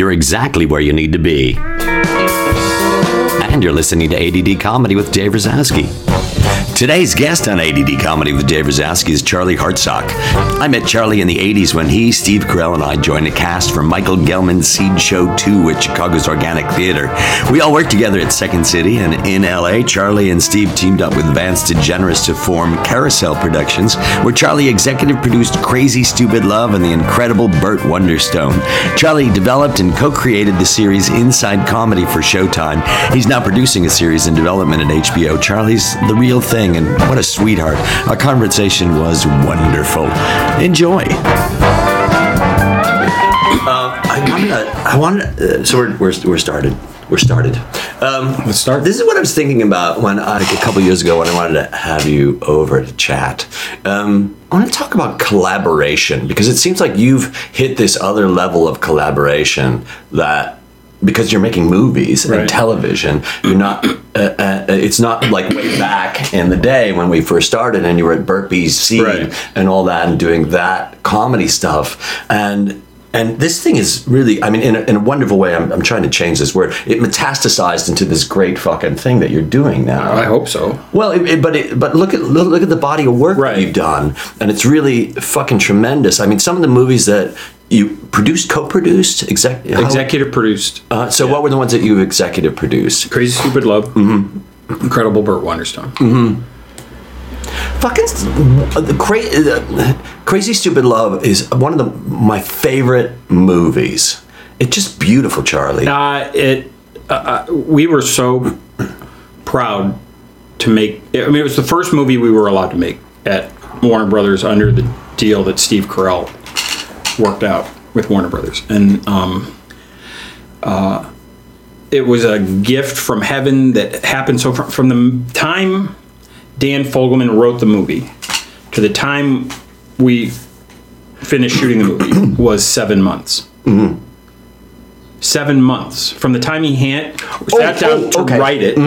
you're exactly where you need to be. And you're listening to ADD Comedy with Dave Razowsky. Today's guest on ADD Comedy with Dave Razowsky is Charlie Hartsock. I met Charlie in the 80s when he, Steve Carell, and I joined a cast for Michael Gelman's Seed Show 2 at Chicago's Organic Theater. We all worked together at Second City, and in LA, Charlie and Steve teamed up with Vance DeGeneres to form Carousel Productions, where Charlie executive produced Crazy Stupid Love and the incredible Burt Wonderstone. Charlie developed and co created the series Inside Comedy for Showtime. He's now producing a series in development at HBO. Charlie's the real thing, and what a sweetheart. Our conversation was wonderful. Enjoy. Uh, I wanted. I wanted. Uh, so we're, we're we're started. We're started. Um, Let's start. this is what I was thinking about when, I, like, a couple years ago, when I wanted to have you over to chat. Um, I want to talk about collaboration because it seems like you've hit this other level of collaboration that because you're making movies and television, you're not. Uh, uh, it's not like way back in the day when we first started and you were at Burpee's Seed Right. and all that and doing that comedy stuff and. And this thing is really, I mean, in a, in a wonderful way, I'm, I'm trying to change this word. It metastasized into this great fucking thing that you're doing now. I hope so. Well, it, it- but it, but look at look, look at the body of work Right. that you've done, and it's really fucking tremendous. I mean, some of the movies that you produced, co-produced, exec, how- Executive produced. Uh, so, what were the ones that you executive produced? Crazy Stupid Love. Mm-hmm. Incredible Burt Wonderstone. Fucking s- the cra- uh, crazy stupid love is one of the my favorite movies. It's just beautiful, Charlie. Uh, it. Uh, uh, we were so proud to make. I mean, it was the first movie we were allowed to make at Warner Brothers under the deal that Steve Carell worked out with Warner Brothers, and um, uh, it was a gift from heaven that happened. So from, from the time Dan Fogelman wrote the movie to the time we finished shooting the movie was seven months. Seven months from the time he hand, sat down oh, to okay. write it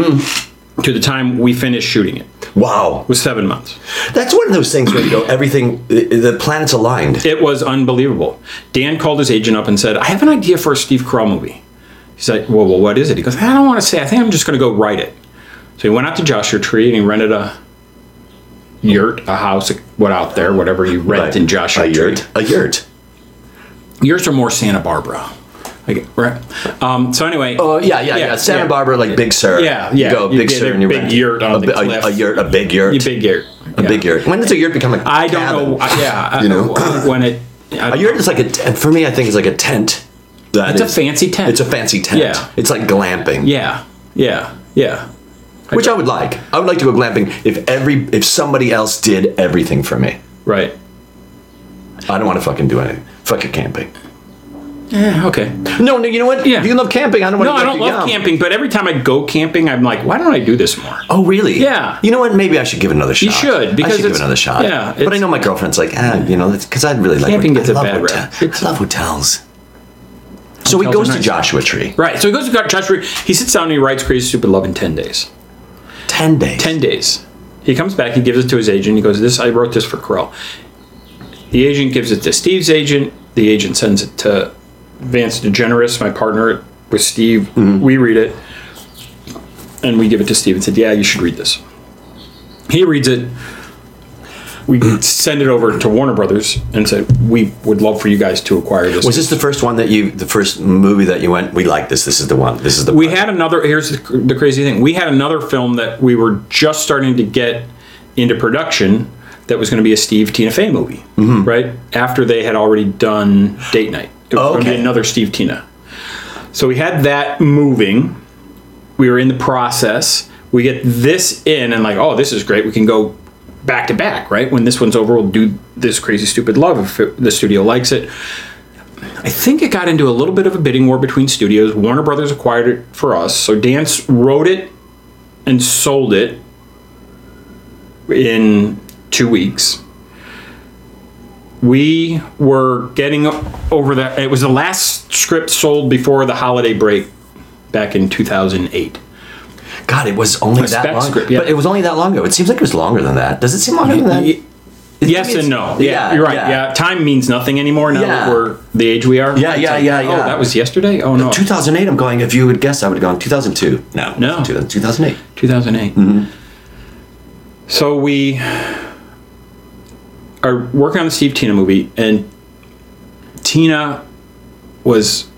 to the time we finished shooting it wow, was seven months. that's one of those things where you go, everything, the, planets aligned. It was unbelievable. Dan called his agent up and said, "I have an idea for a Steve Carell movie." He's like, "Well, well what is it?" He goes, "I don't want to say. I think I'm just going to go write it." So he went out to Joshua Tree and he rented a yurt, a house, what out there, whatever you rent Right. in Joshua a Tree. yurt, a yurt. Yurts are more Santa Barbara, like, right? Um, so anyway, Oh yeah, yeah, yeah. Santa yeah. Barbara, like Big Sur. Yeah, You yeah. go You Big Sur a and you big rent yurt on a, the a- cliff. a yurt, a big yurt, You big yurt. a big yurt. When does a yurt become a I don't cabin? know. uh, Yeah, You know? When it. I A don't yurt know. is like a tent. For me, I think it's like a tent. That It's a fancy tent. It's a fancy tent. Yeah. It's like glamping. Yeah, yeah, yeah. Which I would like. I would like to go glamping if every if somebody else did everything for me. Right. I don't want to fucking do anything. Fuck your camping. Yeah. Okay. No, no. You know what? Yeah. If you love camping, I don't want No, to. I don't love camping, but every time I go camping, I'm like, why don't I do this more? Oh, really? Yeah. You know what? Maybe I should give another shot. You should, because I should give another shot. yeah, But I know my girlfriend's like, ah, you know, because I'd really like. Camping gets I a bad. It's- I love hotels. So he goes are to. Joshua Tree. Right. So he goes to Joshua. Tree. He sits down and he writes Crazy Stupid Love in ten days. Ten days. Ten days. He comes back. He gives it to his agent. He goes, "This I wrote this for Carell." The agent gives it to Steve's agent. The agent sends it to Vance DeGeneres, my partner with Steve. We read it, and we give it to Steve and said, "Yeah, you should read this." He reads it. We send it over to Warner Brothers and said, "We would love for you guys to acquire this." Was this the first one that you, the first movie that you went? We like this. This is the one. This is the. we project." had another here's the, the crazy thing we had another film that we were just starting to get into production that was going to be a steve tina fey movie mm-hmm. right after they had already done date night it was going to Okay. be another steve tina so we had that moving we were in the process we get this in and like oh this is great we can go back to back right when this one's over we'll do this crazy stupid love if it, the studio likes it I think it got into a little bit of a bidding war between studios. Warner Brothers acquired it for us. So Dance wrote it and sold it in two weeks. We were getting over that. It was the last script sold before the holiday break back in 2008. God, it was only that long. script, yeah. But it was only that long ago. It seems like it was longer than that. Does it seem longer than that? It, Yes and no. Yeah, you're right. Yeah. time means nothing anymore now Yeah. that we're the age we are. Yeah, yeah, like, yeah, Oh, that was yesterday. Oh no, 2008. I'm going. If you would guess, I would have gone 2002. No, No. 2008. 2008. Mm-hmm. So we are working on the Steve Tina movie, and Tina was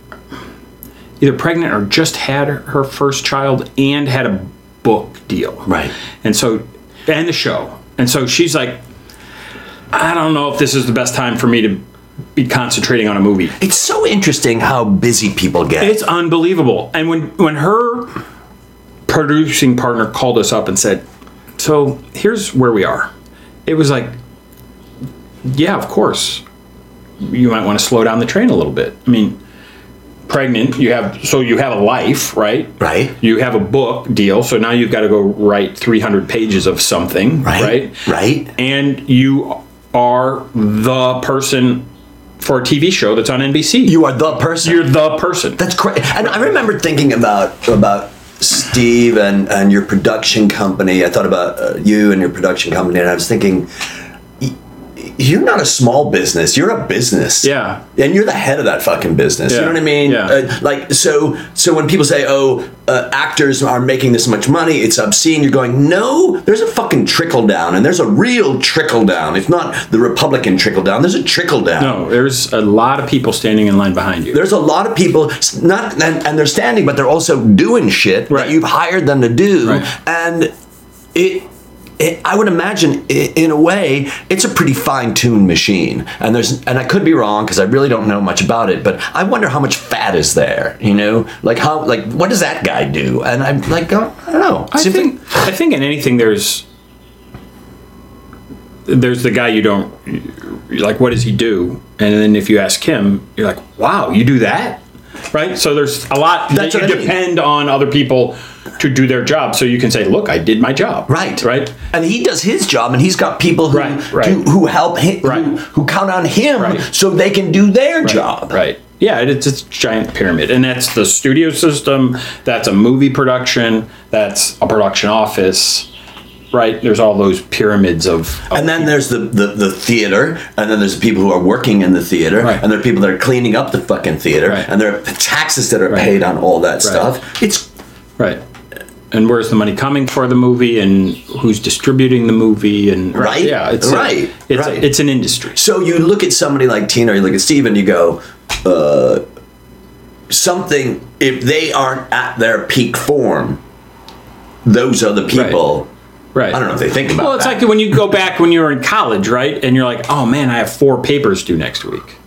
either pregnant or just had her first child and had a book deal. Right. And so, and the show. And so she's like, I don't know if this is the best time for me to be concentrating on a movie. It's so interesting how busy people get. It's unbelievable. And when when her producing partner called us up and said, "So here's where we are," it was like, "Yeah, of course. You might want to slow down the train a little bit." I mean, pregnant, you have so you have a life, right? Right. You have a book deal, so now you've got to go write 300 pages of something, right. right? Right. And you are the person for a TV show that's on NBC. You are the person. You're the person. That's great. And I remember thinking about about Steve and and your production company. I thought about uh, you and your production company, and I was thinking. You're not a small business. You're a business. Yeah. and you're the head of that fucking business. You know what I mean? Yeah. Uh, like so. So when people say, "Oh, uh, actors are making this much money," it's obscene. You're going, "No, there's a fucking trickle down, and there's a real trickle down. It's not the Republican trickle down. There's a trickle down." No, there's a lot of people standing in line behind you. There's a lot of people not and, and they're standing, but they're also doing shit Right. that you've hired them to do, Right. and it. It, I would imagine, in a way, it's a pretty fine-tuned machine, and there's, and I could be wrong because I really don't know much about it, but I wonder how much fat is there. You know, like how, like what does that guy do? And I'm like, oh, I don't know. I think I think in anything there's there's the guy you don't like what does he do? And then if you ask him, you're like, "Wow, you do that?" Right? So there's a lot That's that you I mean. depend on other people to do their job so you can say, "Look, I did my job." Right, Right? and he does his job, and he's got people who Right, right. do, who help him, Right. who, who count on him, Right. so they can do their job. Right. Yeah, it's, it's a giant pyramid. And that's the studio system, that's a movie production, that's a production office, right? There's all those pyramids of. of And then there's the, the, the theater, and then there's the people who are working in the theater, Right. and there are people that are cleaning up the fucking theater, Right. and there are taxes that are paid on all that stuff. It's Right. And where's the money coming for the movie, and who's distributing the movie, and Right, yeah, it's a- right, it's right. it's an industry. so you look at somebody like Tina, or you look at Steve, and you go, uh, something. If they aren't at their peak form, those are the people. Right. I don't know if they think about. It. Well, it's that. like when you go back when you were in college, right? And you're like, oh man, I have four papers due next week,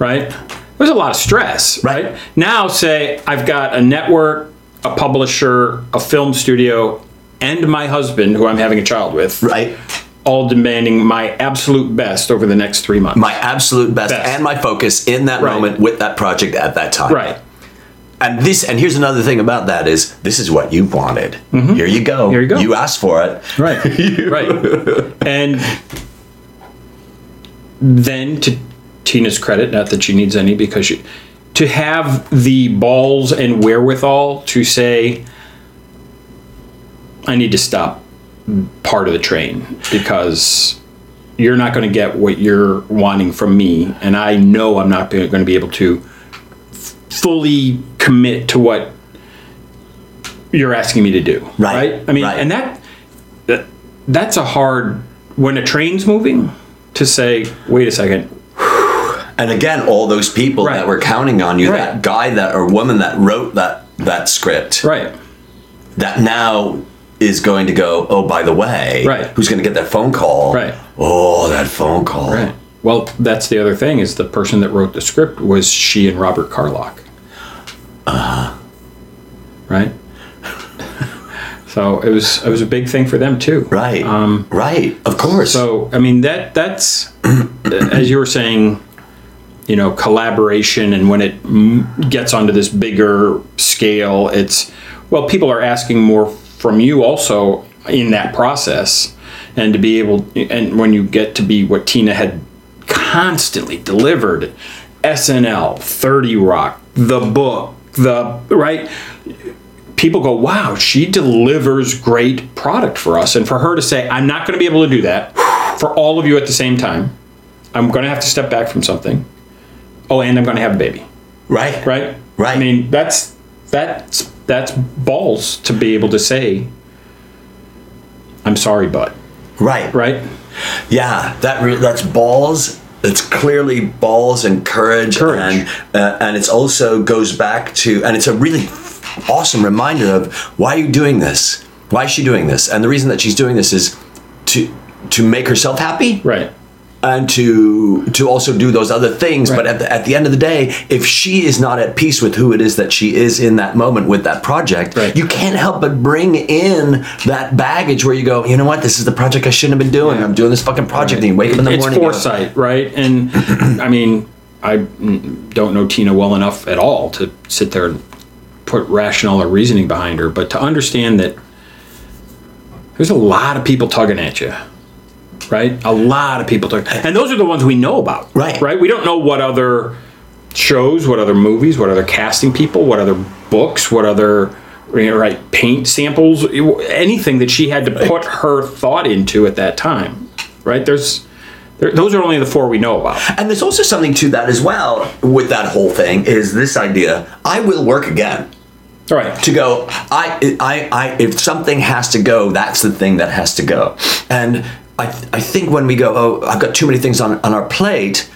right? There's a lot of stress, Right. right? Now, say I've got a network, a publisher, a film studio, and my husband, who I'm having a child with, right. all demanding my absolute best over the next three months. My absolute best, Best. and my focus in that Right. moment with that project at that time. right. And this, and here's another thing about that is this is what you wanted. Here you go. Mm-hmm. Here you go. You asked for it. Right. right. And then to Tina's credit, not that she needs any because she to have the balls and wherewithal to say I need to stop part of the train because you're not going to get what you're wanting from me and I know I'm not going to be able to fully commit to what you're asking me to do. Right, I mean, right. and that, that that's a hard when a train's moving to say, wait a second, And again, all those people Right. that were counting on you, Right. that guy that or woman that wrote that that script, right? that now is going to go. Oh, by the way, Right. Who's going to get that phone call? Right. Oh, that phone call. Right. Well, that's the other thing is the person that wrote the script was she and Robert Carlock. Uh-huh. Right. so it was it was a big thing for them too. Right. right. Of course. Um, So I mean that that's as you were saying, you know, collaboration, and when it gets onto this bigger scale, it's well, people are asking more from you also in that process, and to be able, and when you get to be what Tina had constantly delivered, SNL, Thirty Rock, the book, the right people go, wow, she delivers great product for us. And for her to say, I'm not going to be able to do that. for all of you at the same time. I'm going to have to step back from something. Oh, and I'm going to have a baby. Right. Right. Right. I mean, that's that's that's balls to be able to say. I'm sorry, but Right. right. Yeah, that re- that's balls. It's clearly balls and courage, Courage. and uh, and it's also goes back to, and it's a really awesome reminder of why are you doing this? Why is she doing this? And the reason that she's doing this is to to make herself happy, Right. And to to also do those other things. But at the, at the end of the day, if she is not at peace with who it is that she is in that moment with that project, Right. you can't help but bring in that baggage where you go, you know what, this is the project I shouldn't have been doing. I'm doing this fucking project, and you wake up in the it's morning. and you go, foresight, right? And I mean, I don't know Tina well enough at all to sit there and put rational or reasoning behind her, but to understand that there's a lot of people tugging at you, right? A lot of people tugging, and those are the ones we know about, Right. Right? We don't know what other shows, what other movies, what other casting people, what other books, what other you know, right paint samples, anything that she had to put her thought into at that time, right? There's there, those are only the four we know about. And there's also something to that as well with that whole thing is this idea I will work again. All right. To go, I, I, I, if something has to go, that's the thing that has to go. And I, I think when we go, oh, I've got too many things on, on our plate,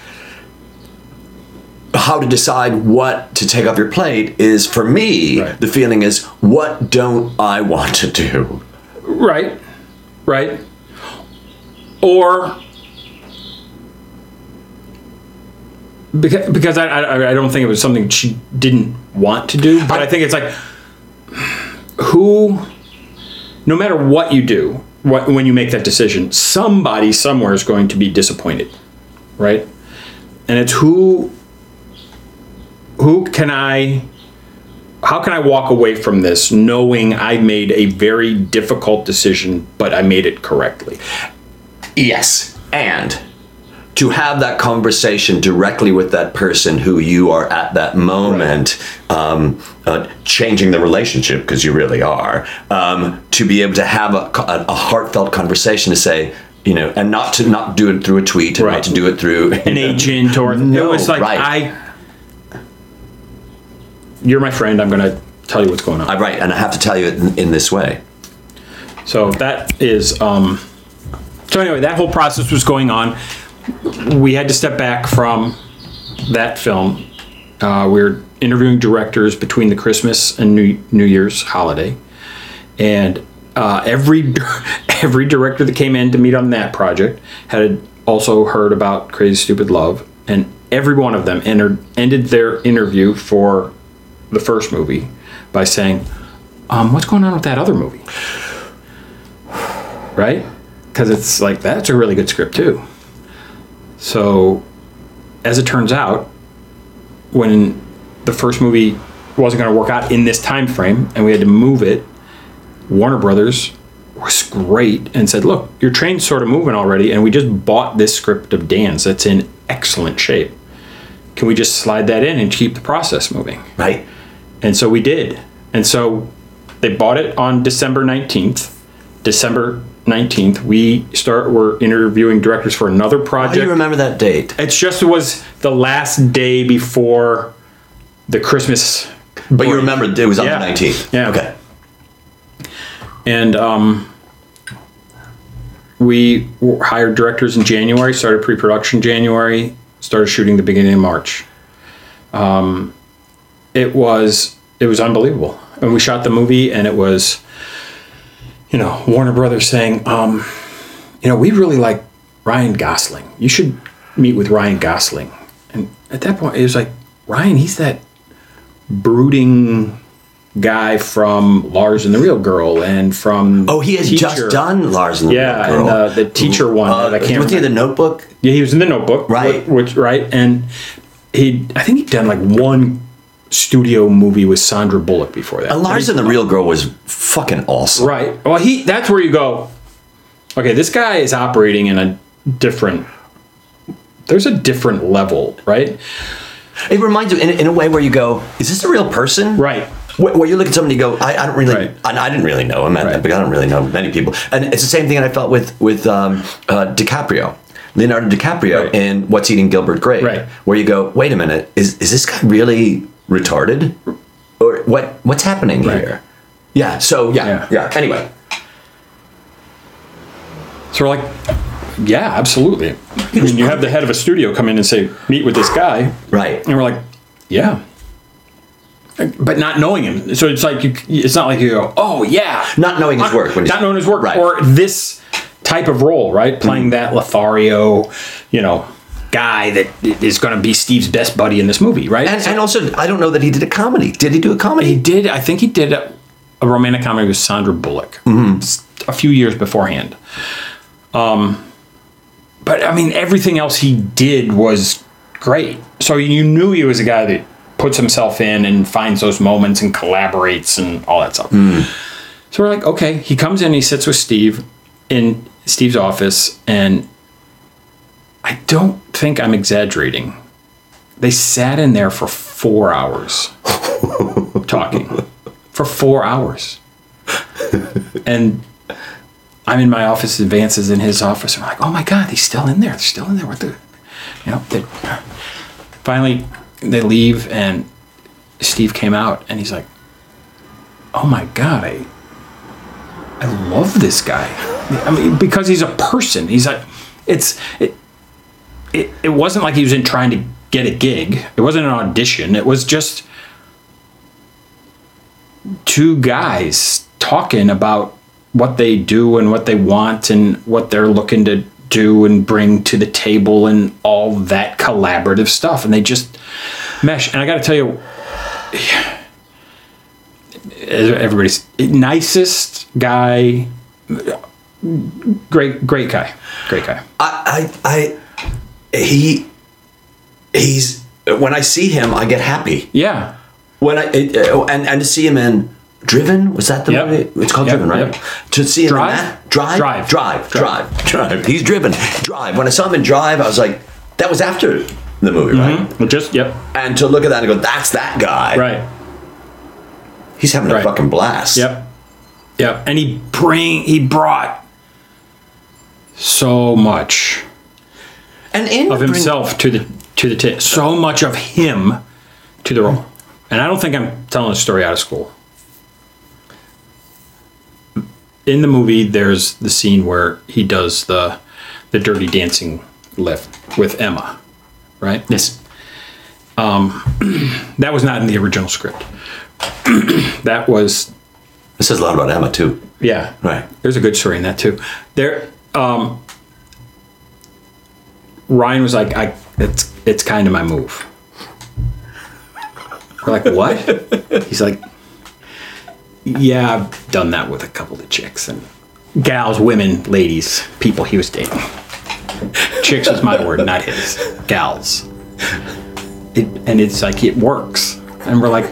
how to decide what to take off your plate is for me, Right. the feeling is, what don't I want to do? Right. Right. Or because, because I, I I don't think it was something she didn't want to do, but I think it's like who no matter what you do, when you make that decision, somebody somewhere is going to be disappointed, right? And it's who who can I how can I walk away from this knowing I made a very difficult decision, but I made it correctly? Yes. And to have that conversation directly with that person who you are at that moment um, uh, changing the relationship, because you really are, um, to be able to have a, a, a heartfelt conversation to say, you know, and not to not do it through a tweet and Right. not to do it through An agent or No, it was like right. I you're my friend, I'm gonna tell you what's going on. I, right, and I have to tell you it in, in this way. So that is um so anyway, that whole process was going on. We had to step back from that film. Uh, we were interviewing directors between the Christmas and New, New Year's holiday, and uh, every every director that came in to meet on that project had also heard about Crazy Stupid Love, and every one of them entered ended their interview for the first movie by saying, um, "What's going on with that other movie?" right? Because it's like that's a really good script too. So, as it turns out, when the first movie wasn't going to work out in this time frame, and we had to move it, Warner Brothers was great and said, "Look, your train's sort of moving already, and we just bought this script of Dan's that's in excellent shape. Can we just slide that in and keep the process moving?" Right? And so we did. And so they bought it on December 19th. December 19th, we start we're interviewing directors for another How do project. you remember that date? it's just it was the last day before the Christmas But you remember it was on Yeah. the 19th. Yeah. Okay. and um, we hired directors in January, started pre-production January, started shooting the beginning of March. Um, it was it was unbelievable, and we shot the movie, and it was, you know, Warner Brothers saying, um, you know, we really like Ryan Gosling. You should meet with Ryan Gosling. And at that point, it was like Ryan. He's that brooding guy from Lars and the Real Girl and from Oh, he has Teacher. just done Lars and the Yeah, Real and Girl. uh, the teacher one Uh, that I can't was he the Notebook? Yeah, he was in the Notebook, Right. wh- Which right, and he, I think he'd done like one studio movie with Sandra Bullock before that. Lars and the Real Girl was fucking awesome. Right. Well, he that's where you go. Okay, this guy is operating in a different. There's a different level, right? It reminds you in, in a way where you go, is this a real person? Right. Where, where you look at somebody and go, I, I don't really, Right. and I didn't really know him, Right. because I don't really know many people. And it's the same thing that I felt with with um, uh, DiCaprio, Leonardo DiCaprio Right. in What's Eating Gilbert Grape, Right. where you go, wait a minute, is is this guy really retarded, or what? What's happening Right. here? Yeah. So yeah, Yeah. yeah. Anyway, So we're like, yeah, absolutely. I mean, you have the head of a studio come in and say, meet with this guy. right. And we're like, yeah. But not knowing him. So it's like, you, it's not like you go, oh, yeah. Not knowing his work when Not knowing his work. Right. Or this type of role, right? Playing mm-hmm. that Lothario, you know, guy that is going to be Steve's best buddy in this movie, right? And, and also, I don't know that he did a comedy. Did he do a comedy? He did. I think he did a, a romantic comedy with Sandra Bullock a few years beforehand. Um, but I mean, everything else he did was great. So you knew he was a guy that puts himself in and finds those moments and collaborates and all that stuff. So we're like, okay. He comes in, he sits with Steve in Steve's office, and I don't think I'm exaggerating. They sat in there for four hours talking for four hours. And I'm in my office, and Vance's in his office. And I'm like, oh my God, he's still in there. They're still in there. What the, you know, they, finally they leave and Steve came out and he's like, oh my God, I, I love this guy. I mean, because he's a person. He's like, it's, it, it, it wasn't like he was in trying to get a gig. It wasn't an audition. It was just two guys talking about what they do and what they want and what they're looking to do and bring to the table and all that collaborative stuff. And they just mesh. And I got to tell you, everybody's nicest guy, great, great guy, great guy. I, I, I, he, he's. When I see him, I get happy. Yeah. When I it, uh, and and to see him in Driven was that the Yep. movie? It's called Yep, Driven, right? yep. To see him Drive? in that Drive, Drive. Drive, Drive, Drive, He's driven. Drive. When I saw him in Drive, I was like, that was after the movie, right? Just, yep. And to look at that and go, that's that guy. Right. He's having a fucking blast. Yep. Yep. And he bring he brought so much And in of Bring- himself to the to the t- so much of him to the role. And I don't think I'm telling a story out of school. In the movie, there's the scene where he does the the dirty dancing lift with Emma, right? Yes. Um, That was not in the original script. that was It says a lot about Emma too. yeah. Right. There's a good story in that too. There, um, Ryan was like, "I, it's, it's kind of my move." We're like, "What?" He's like, "Yeah, I've done that with a couple of chicks and gals, women, ladies, people he was dating. Chicks was my word, not his. Gals. It, and it's like it works, and we're like,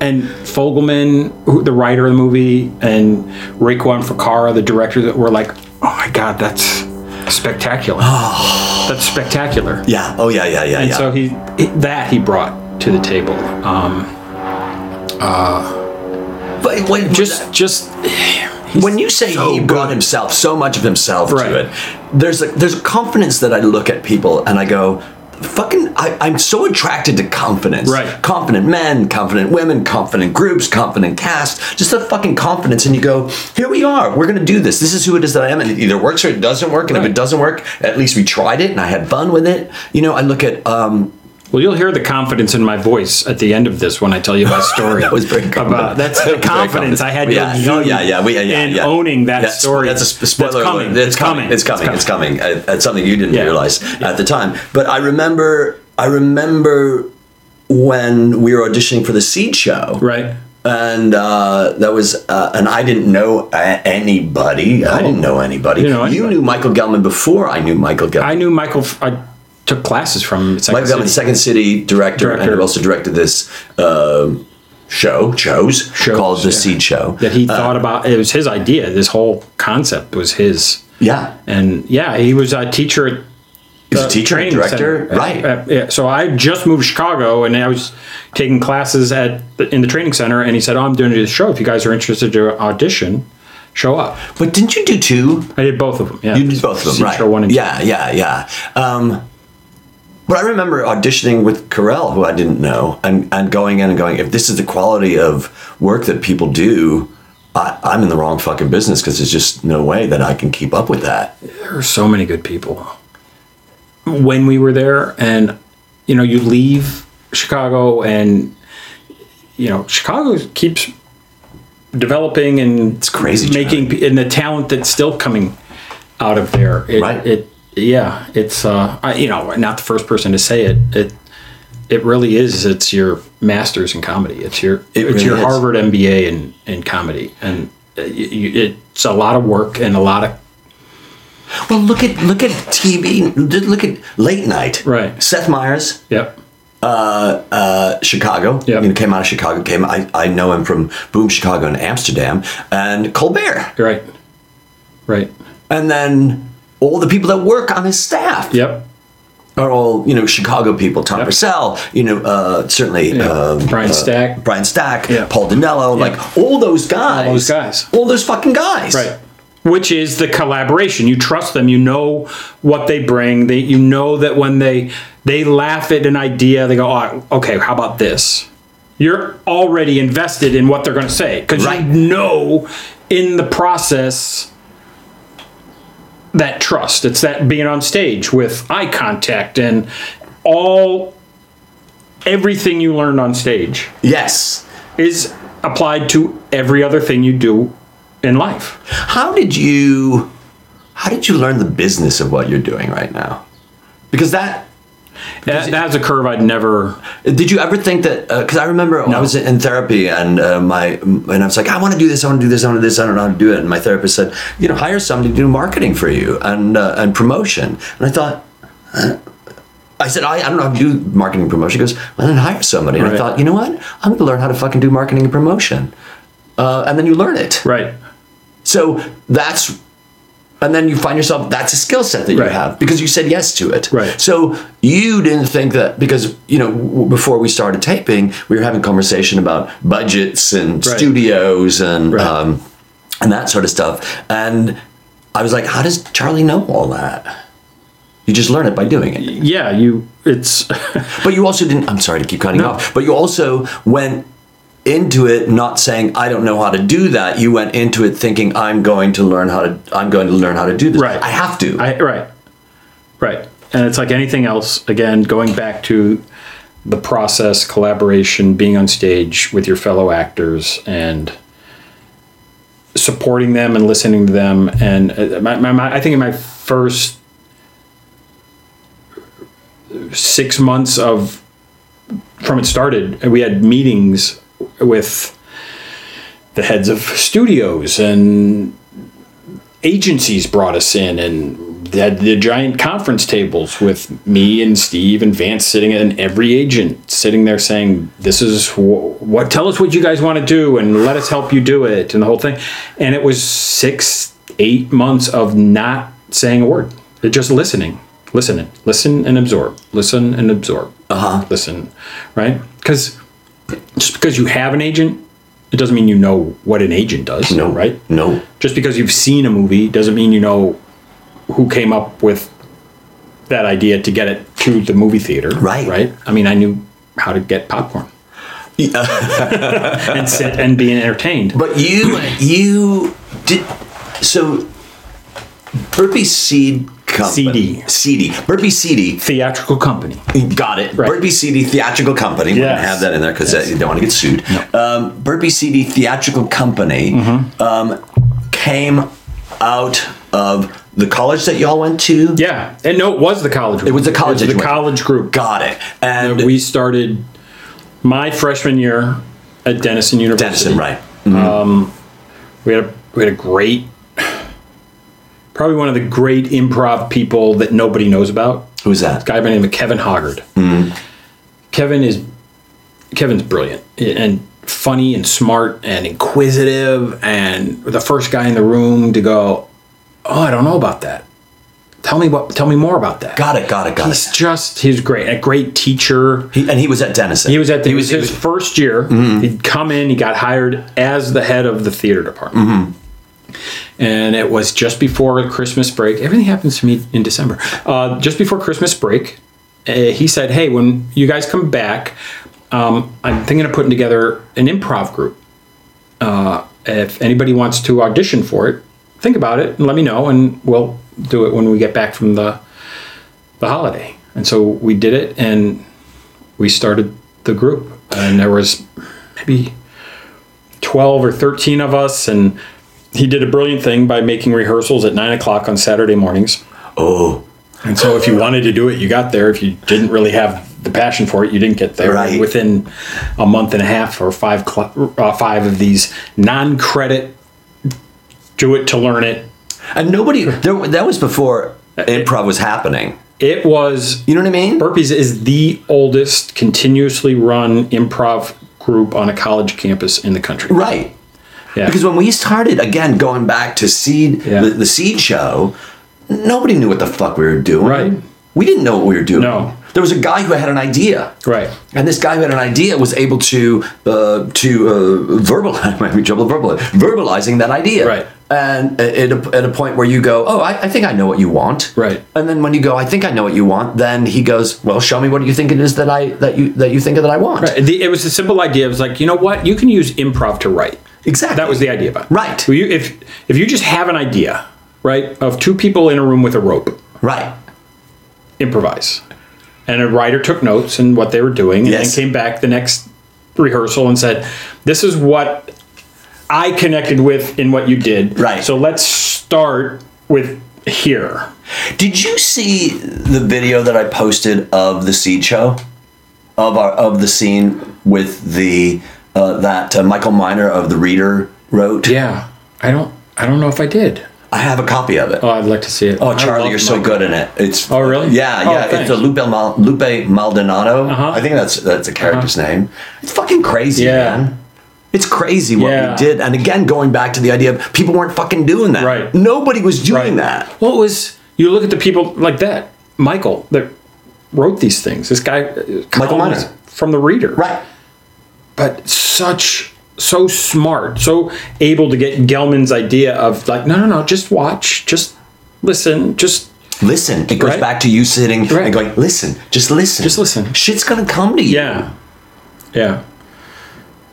and Fogelman, who, the writer of the movie, and Requa and Ficarra, the director, that were like, "Oh my god, that's spectacular! Oh. That's spectacular!" Yeah. Oh yeah. Yeah. Yeah. And yeah. so he that he brought to the table. Um, uh, but when, just just when you say so he brought good. himself, so much of himself Right. to it, there's a there's a confidence that I look at people and I go, fucking, I, I'm so attracted to confidence. Right. Confident men, confident women, confident groups, confident cast, just the fucking confidence. And you go, here we are, we're gonna do this. This is who it is that I am, and it either works or it doesn't work. And if it doesn't work, at least we tried it and I had fun with it. You know, I look at um, well, you'll hear the confidence in my voice at the end of this when I tell you my story. That was very confident. about that's the confidence I had to Yeah, oh, yeah, yeah, we, yeah, in yeah. owning that That's- story. That's a sp- spoiler. That's coming. alert. It's, coming. It's coming. It's coming. Uh, It's something you didn't Yeah. realize at the time. But I remember. I remember when we were auditioning for the Seed Show. Right. And uh, that was, uh, and I didn't know a- anybody. I didn't know anybody. You know You knew Michael Gelman before I knew Michael Gelman. I knew Michael. f- I took classes from Second Michael Gelman, Second City director, and Director. he also directed this um show, shows, Shows, called The yeah. Seed Show. that he thought about. It was his idea. This whole concept was his. Yeah. And yeah, he was a teacher at He's a uh, teacher, training director, center. right. Uh, yeah, so I just moved to Chicago, and I was taking classes at the, in the training center, and he said, "Oh, I'm doing this show. If you guys are interested to audition, show up." But didn't you do two? I did both of them. Yeah, You did both of them, right? Show one and two. yeah, yeah, yeah. Um, but I remember auditioning with Carell, who I didn't know, and, and going in and going, if this is the quality of work that people do, I, I'm in the wrong fucking business because there's just no way that I can keep up with that. there are so many good people when we were there and you know you leave chicago and you know chicago keeps developing and it's crazy, making and the talent that's still coming out of there it, Right. it yeah it's uh I, you know not the first person to say it it it really is it's your masters in comedy it's your It it's really your is. harvard mba in in comedy and uh, you, you, it's a lot of work and a lot of Well, look at look at TV. Look at late night. Right. Seth Meyers, yep uh, Chicago. Yep. You know, came out of Chicago. Came. I, I know him from Boom Chicago and Amsterdam and Colbert. right right And then all the people that work on his staff. yep are all you know Chicago people. Tom Yep. Purcell, you know, uh, certainly Yeah. um, Brian uh, Stack. Brian Stack, Yeah. Paul Dinello, like all those guys, All those guys. all those fucking guys, Right. Which is the collaboration. You trust them. You know what they bring. They you know that when they they laugh at an idea, they go, "Oh, okay. How about this?" You're already invested in what they're going to say because Right. you know in the process that trust. It's that being on stage with eye contact and all everything you learned on stage Yes. is applied to every other thing you do in life. How did you, how did you learn the business of what you're doing right now? Because that That, that's a curve I'd never. Did you ever think that? Because I remember when I was in therapy and uh, my and I was like, I want to do this, I want to do this, I want to do this, I don't know how to do it. And my therapist said, you know, hire somebody to do marketing for you and uh, and promotion. And I thought. uh, I said, I, I don't know how to do marketing and promotion. He goes, well, then hire somebody. And I thought, you know what? I'm going to learn how to fucking do marketing and promotion. Uh, and then you learn it. Right. So that's, and then you find yourself, that's a skill set that you Right. have because you said yes to it. Right. So you didn't think that, because, you know, w- before we started taping, we were having conversation about budgets and Right. studios and, Right. um, and that sort of stuff. And I was like, how does Charlie know all that? You just learn it by doing it. Yeah. You. It's. But you also didn't, I'm sorry to keep cutting No. off, but you also went into it not saying, I don't know how to do that. You went into it thinking, I'm going to learn how to, I'm going to learn how to do this. Right. I have to. I, right. Right. And it's like anything else. Again, going back to the process, collaboration, being on stage with your fellow actors, and supporting them and listening to them. And uh, my, my, my, I think in my first six months of from it started, we had meetings with the heads of studios and agencies brought us in and had the giant conference tables with me and Steve and Vance sitting and every agent sitting there saying this is wh- what tell us what you guys want to do and let us help you do it and the whole thing. And it was 6 8 months of not saying a word. Just listening listening listen and absorb listen and absorb uh-huh. listen right? Cuz just because you have an agent it doesn't mean you know what an agent does no. right No. just because you've seen a movie doesn't mean you know who came up with that idea to get it to the movie theater. Right. Right. I mean, I knew how to get popcorn and sit and be entertained. But you, you did, so Burpee Seed Company. Seedy. Seedy. Burpee Seedy. Theatrical company. Got it. Right. Burpee Seedy Theatrical Company. We're going to have that in there because you don't want to get sued. Um, Burpee Seedy Theatrical Company Mm-hmm. um, came out of the college that y'all went to. Yeah, and no, it was the college. Group. It was the college that the you went college group. Got it. And we started my freshman year at Denison University. Denison, right. We had a we had a great, probably one of the great improv people that nobody knows about. Who's that? guy by the name of Kevin Hoggard. Mm-hmm. Kevin is Kevin's brilliant and funny and smart and inquisitive and the first guy in the room to go, "Oh, I don't know about that." tell me what tell me more about that Got it. Got it. Got he's it. He's just he's great a great teacher He, and he was at Denison. he was at the, He was his first year. Mm-hmm. He'd come in. He got hired as the head of the theater department, mm-hmm. And it was just before Christmas break. Everything happens to me in December. Uh, just before Christmas break, uh, he said, "Hey, when you guys come back, um, I'm thinking of putting together an improv group. Uh, if anybody wants to audition for it, think about it and let me know, and we'll do it when we get back from the the holiday." And so we did it, and we started the group and there was maybe 12 or 13 of us and he did a brilliant thing by making rehearsals at 9 o'clock on saturday mornings oh, and so if you wanted to do it you got there if you didn't really have the passion for it you didn't get there Right. within a month and a half or five cl- uh, five of these non-credit do it to learn it and nobody. There, that was before improv was happening. it was You know what I mean? Burpees is the oldest continuously run improv group on a college campus in the country. Right. Yeah. Because when we started, again, going back to Seed, Yeah. the, the Seed show, nobody knew what the fuck we were doing. Right. We didn't know what we were doing. No. There was a guy who had an idea. Right. And this guy who had an idea was able to uh, to uh, verbalize, might be trouble verbal, verbalizing that idea. Right. And at a, at a point where you go, oh, I, I think I know what you want. Right. And then when you go, I think I know what you want, then he goes, well, show me what you think it is that I that you that you think that I want. The, it was a simple idea. It was like, you know what? You can use improv to write. Exactly. That was the idea about it. Right. You, if if you just have an idea, right, of two people in a room with a rope, Right. improvise. And a writer took notes and what they were doing, and Yes. then came back the next rehearsal and said, "This is what I connected with in what you did. Right. So let's start with here." Did you see the video that I posted of the seed show, of our of the scene with the uh, that uh, Michael Miner of the Reader wrote? Yeah, I don't, I don't know if I did. I have a copy of it. Oh, I'd like to see it. Oh, Charlie, you're so good in it. It's Oh, really? Yeah, Oh, yeah. it's a Lupe Mal- Lupe Maldonado. Uh-huh. I think that's that's a character's name. It's fucking crazy, Yeah. man. It's crazy what Yeah. we did. And again, going back to the idea of people weren't fucking doing that. Right. Nobody was doing that. Well, it was you look at the people like that, Michael that wrote these things. This guy, uh, Michael Miner. from the Reader, Right. But such so smart, so able to get Gelman's idea of like, no, no, no, just watch, just listen, just Listen. It goes Right. back to you sitting Right. and going, listen, just listen. Just listen. Shit's gonna come to you. yeah, yeah.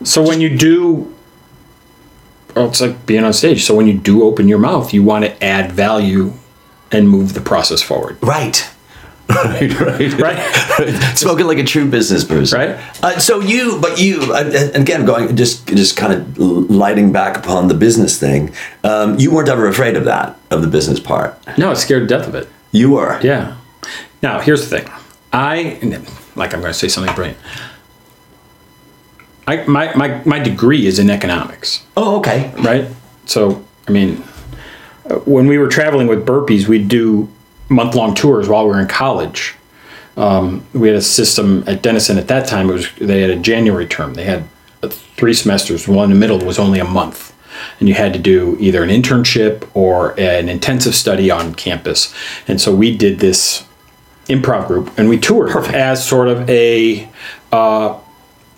So when you do. Oh, it's like being on stage. So when you do open your mouth, you want to add value and move the process forward. Right. right, right, Right. Spoken like a true business person, Right. Uh, so you, but you, uh, again, going just just kind of lighting back upon the business thing. Um, you weren't ever afraid of that, of the business part. No, I was scared to death of it. You were. Yeah. Now, here's the thing. I, like I'm going to say something brilliant. I, my, my, my degree is in economics, Oh, okay. right? So, I mean, uh, when we were traveling with burpees, we'd do month long tours while we were in college. Um, we had a system at Denison at that time. It was they had a January term. They had three semesters. One in the middle was only a month, and you had to do either an internship or an intensive study on campus. And so we did this improv group, and we toured as sort of a uh,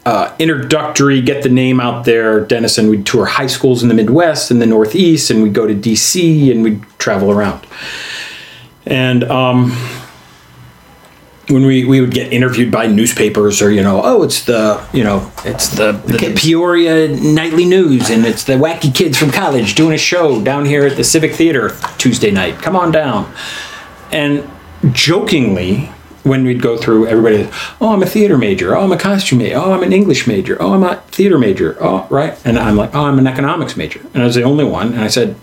uh, introductory, get the name out there. Denison, we'd tour high schools in the Midwest and the Northeast, and we'd go to DC and we'd travel around. And um, when we, we would get interviewed by newspapers or, you know, oh, it's the, you know, it's the, the, kids. Peoria Nightly News and it's the wacky kids from college doing a show down here at the Civic Theater Tuesday night. Come on down. And jokingly, when we'd go through, everybody, oh, I'm a theater major. Oh, I'm a costume major. Oh, I'm an English major. Oh, I'm a theater major. Oh, right. And I'm like, oh, I'm an economics major. And I was the only one. And I said,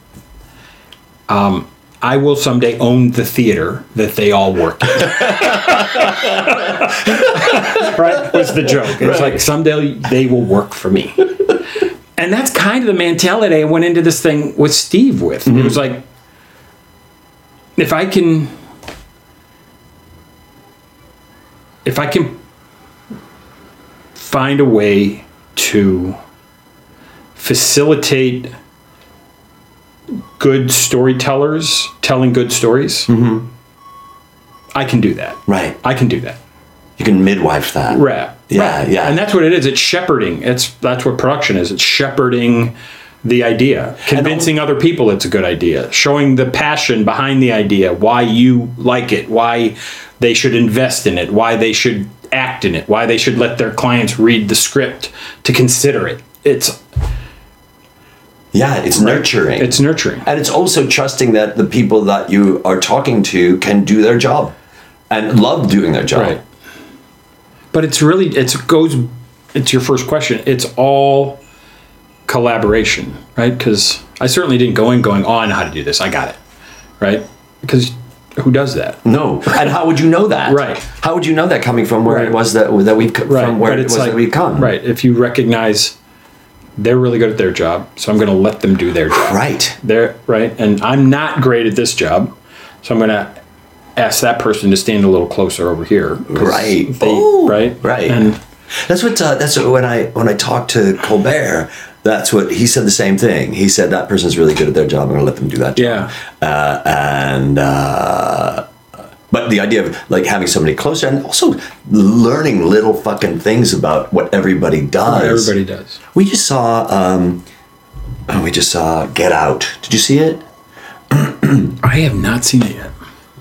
um, I will someday own the theater that they all work in. right? Was the joke. It's like someday they will work for me. And that's kind of the mentality I went into this thing with Steve with. It was mm-hmm. like, if I can, if I can find a way to facilitate good storytellers telling good stories mm-hmm. I can do that. Right. I can do that. You can midwife that. Right. Yeah, Right. yeah. And that's what it is. It's shepherding. It's that's what production is. It's shepherding the idea, convincing other people it's a good idea, showing the passion behind the idea, why you like it, why they should invest in it, why they should act in it, why they should let their clients read the script to consider it. It's Yeah, it's nurturing. it's nurturing. and it's also trusting that the people that you are talking to can do their job and love doing their job. Right. But it's really it's goes it's your first question. It's all collaboration, right? Because I certainly didn't go in going, oh, I know how to do this. I got it, right? Because who does that? No, and how would you know that? Right. How would you know that coming from where Right. it was that that we've co- from where it was that we come? right. If you recognize they're really good at their job, so I'm going to let them do their job. Right. They're right, and I'm not great at this job, so I'm going to ask that person to stand a little closer over here. Right. They, Ooh, right. right. And That's what. Uh, that's what when I when I talked to Colbert. That's what he said. The same thing. He said that person's really good at their job. I'm going to let them do that. Job. yeah. Uh, and uh, but the idea of like having somebody closer and also learning little fucking things about what everybody does. Everybody does. We just saw. Um, oh, we just saw Get Out. Did you see it? I have not seen it yet.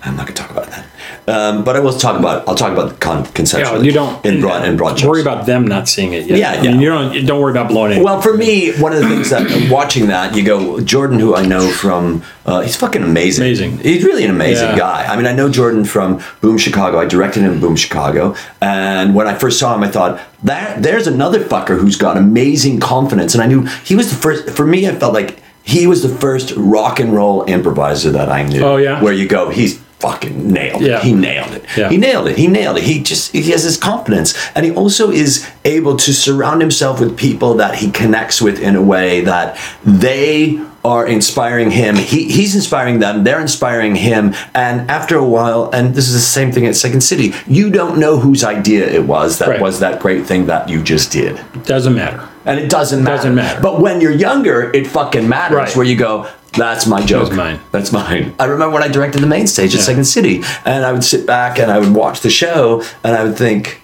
I'm not gonna talk about that. Um, but I will talk about. I'll talk about the con- conceptually. Yeah, you don't in broad in broad worry about them not seeing it yet. Yeah, I yeah. mean, you don't don't worry about blowing it. Well, for me, one of the things that watching that, you go, Jordan, who I know from, uh, he's fucking amazing. Amazing. He's really an amazing Yeah. guy. I mean, I know Jordan from Boom Chicago. I directed him in Boom Chicago, and when I first saw him, I thought that there's another fucker who's got amazing confidence, and I knew he was the first. For me, I felt like he was the first rock and roll improviser that I knew. Oh, yeah? where you go, he's fucking nailed it. Yeah. He nailed it. Yeah. He nailed it. He nailed it. He just he has this confidence, and he also is able to surround himself with people that he connects with in a way that they are inspiring him. He, he's inspiring them. They're inspiring him. And after a while, and this is the same thing at Second City, you don't know whose idea it was that Right. was that great thing that you just did. doesn't matter. And it doesn't matter. Doesn't matter. But when you're younger, it fucking matters. Right. Where you go, that's my joke. That's mine. That's mine. I remember when I directed the main stage at Yeah. Second City, and I would sit back and I would watch the show, and I would think,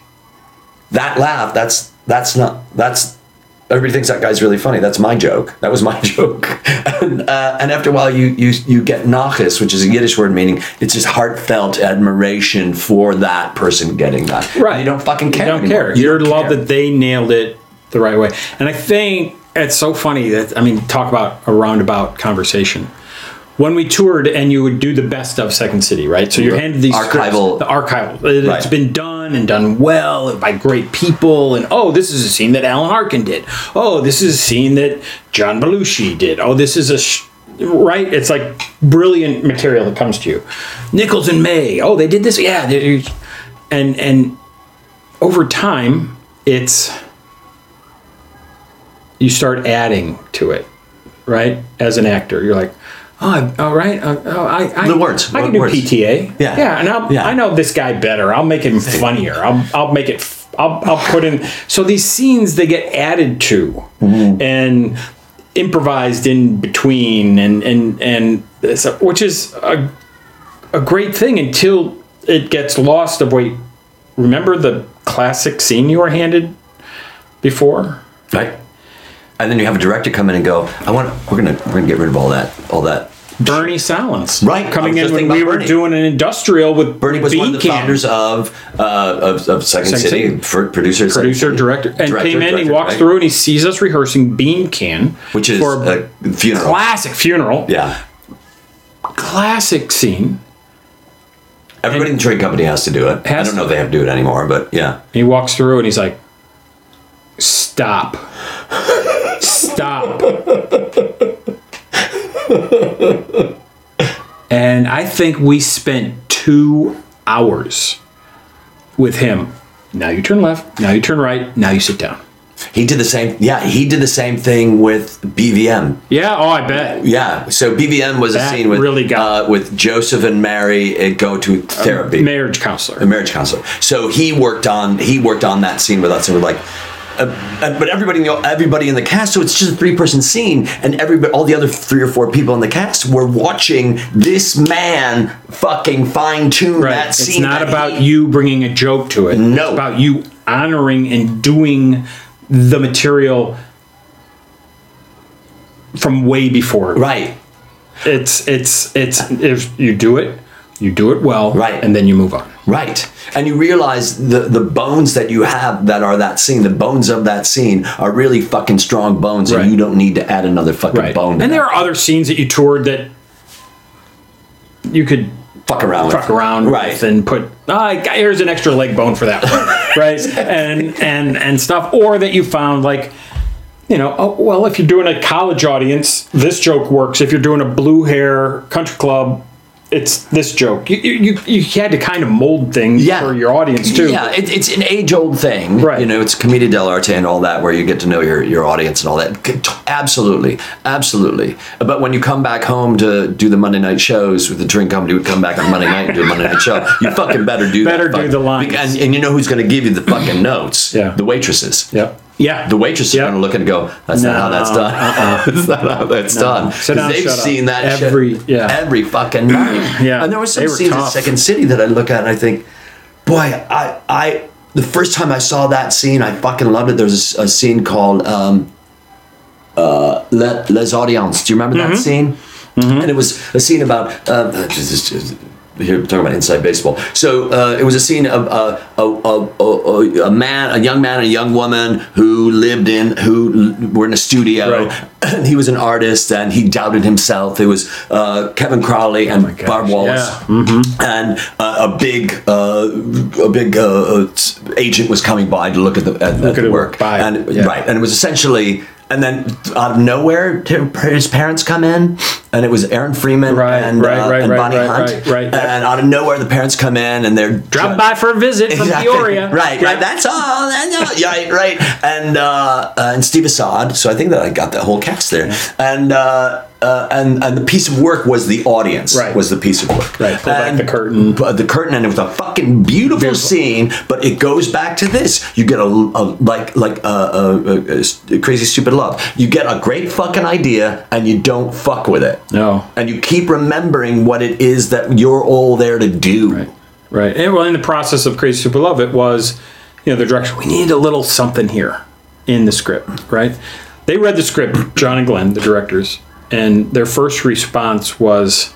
that laugh, that's that's not that's. Everybody thinks that guy's really funny. That's my joke. That was my joke. and, uh, and after a while, you you you get nachas, which is a Yiddish word meaning it's just heartfelt admiration for that person getting that. Right. You don't fucking care. You don't anymore. care. You You're don't love care. that they nailed it the right way. And I think it's so funny that I mean, talk about a roundabout conversation. When we toured and you would do the best of Second City, right? So you're handed these Archival. scripts, the archival. It- Right. It's been done and done well by great people. And oh, this is a scene that Alan Arkin did. Oh, this is a scene that John Belushi did. Oh, this is a sh- right. It's like brilliant material that comes to you. Nichols and May. Oh, they did this. Yeah, and and over time, it's you start adding to it, right? As an actor, you're like, oh, all right, uh, oh, I, I The words, I can do words? PTA. Yeah. yeah, and I'll, Yeah. I know this guy better. I'll make him funnier. I'll I'll make it. I'll I'll put in. So these scenes they get added to, Mm-hmm. and improvised in between, and and and a- which is a a great thing until it gets lost of wait. Remember the classic scene you were handed before? right? And then you have a director come in and go, "I want. We're gonna we're gonna get rid of all that all that." Bernie Sahlins. Right, Coming in when we were Bernie. doing an industrial with Bernie was one of the founders of uh, of, of Second, Second City, City. for producer, producer, City. director, and Director, came in. he walks right? through and he sees us rehearsing Bean Can, which is for a a funeral. classic funeral. Yeah, Classic scene. everybody in the trade company has to do it. I don't know if they have to do it anymore, but yeah. He walks through and he's like, "Stop, stop." and I think we spent two hours with him. Now you turn left. Now you turn right. Now you sit down. He did the same. Yeah, he did the same thing with BVM. Yeah. Oh, I bet. Yeah, so BVM was a scene with really got- uh, with Joseph and Mary uh, go to therapy. Marriage counselor. a marriage counselor. So he worked on he worked on that scene with us, and we're like, uh, uh, but everybody in the, everybody in the cast, so it's just a three person scene, and everybody, all the other three or four people in the cast were watching this man fucking fine tune Right. that scene. It's not about he- you bringing a joke to it. No. It's about you honoring and doing the material from way before. right. It's it's it's if you do it, you do it well, Right. and then you move on. Right. And you realize the, the bones that you have that are that scene, the bones of that scene are really fucking strong bones, Right. and you don't need to add another fucking bone. to And there are other scenes that you toured that you could fuck around with. fuck around Right. with and put ah, here's an extra leg bone for that one, right? And and and stuff, or that you found like. You know, oh, well, if you're doing a college audience, this joke works. If you're doing a blue hair country club, it's this joke. You you, you had to kind of mold things Yeah. for your audience too. Yeah, it, it's an age old thing. Right. You know, it's commedia dell'arte and all that, where you get to know your, your audience and all that. Absolutely. Absolutely. But when you come back home to do the Monday night shows with the drink company, would come back on Monday night and do a Monday night show, you fucking better do Better that. do fuck- the lines. And, and you know who's going to give you the fucking notes? Yeah. The waitresses. Yep. Yeah. The waitresses Yep. are going to look and go, that's not how that's No, uh-uh. done. that's not how that's done. Sit 'Cause down, they've shut up. seen that shit Every- yeah. every fucking night. Yeah, And there was some scenes in. Second City that I look at and I think, boy, I, I, the first time I saw that scene, I fucking loved it. There's a, a scene called um, uh, Les, Les Audiences. Do you remember Mm-hmm. that scene? And it was a scene about. Uh, here we're talking about inside baseball. So uh, it was a scene of uh, a, a, a, a man, a young man, and a young woman who lived in, who were in a studio. Right. He was an artist, and he doubted himself. It was uh, Kevin Crowley and gosh, Barb Wallace yeah. Mm-hmm. and uh, a big uh, a big uh, agent was coming by to look at the at, at at the work, and yeah. right, and it was essentially. And then out of nowhere, his parents come in, and it was Aaron Freeman Right, and, right, uh, right, and right, Bonnie right, Hunt. right, right. And out of nowhere, the parents come in, and they're Drop by for a visit from Exactly. Peoria. Right, right. That's all. That's all. Yeah, right. And uh, uh, and Steve Assad. So I think that I got the whole cast there. And uh, uh, and and the piece of work was the audience. Right. Was the piece of work. Right, pull back the curtain. but The curtain, and it was a fucking beautiful, Beautiful. scene. But it goes back to this. You get a, a like like a, a, a crazy stupid love. You get a great fucking idea, and you don't fuck with it. No. And you keep remembering what it is that you're all there to do. Right. Right. And well, in the process of Crazy Stupid Love, it was, you know, the direction. We need a little something here in the script, right? They read the script, John and Glenn, the directors, and their first response was,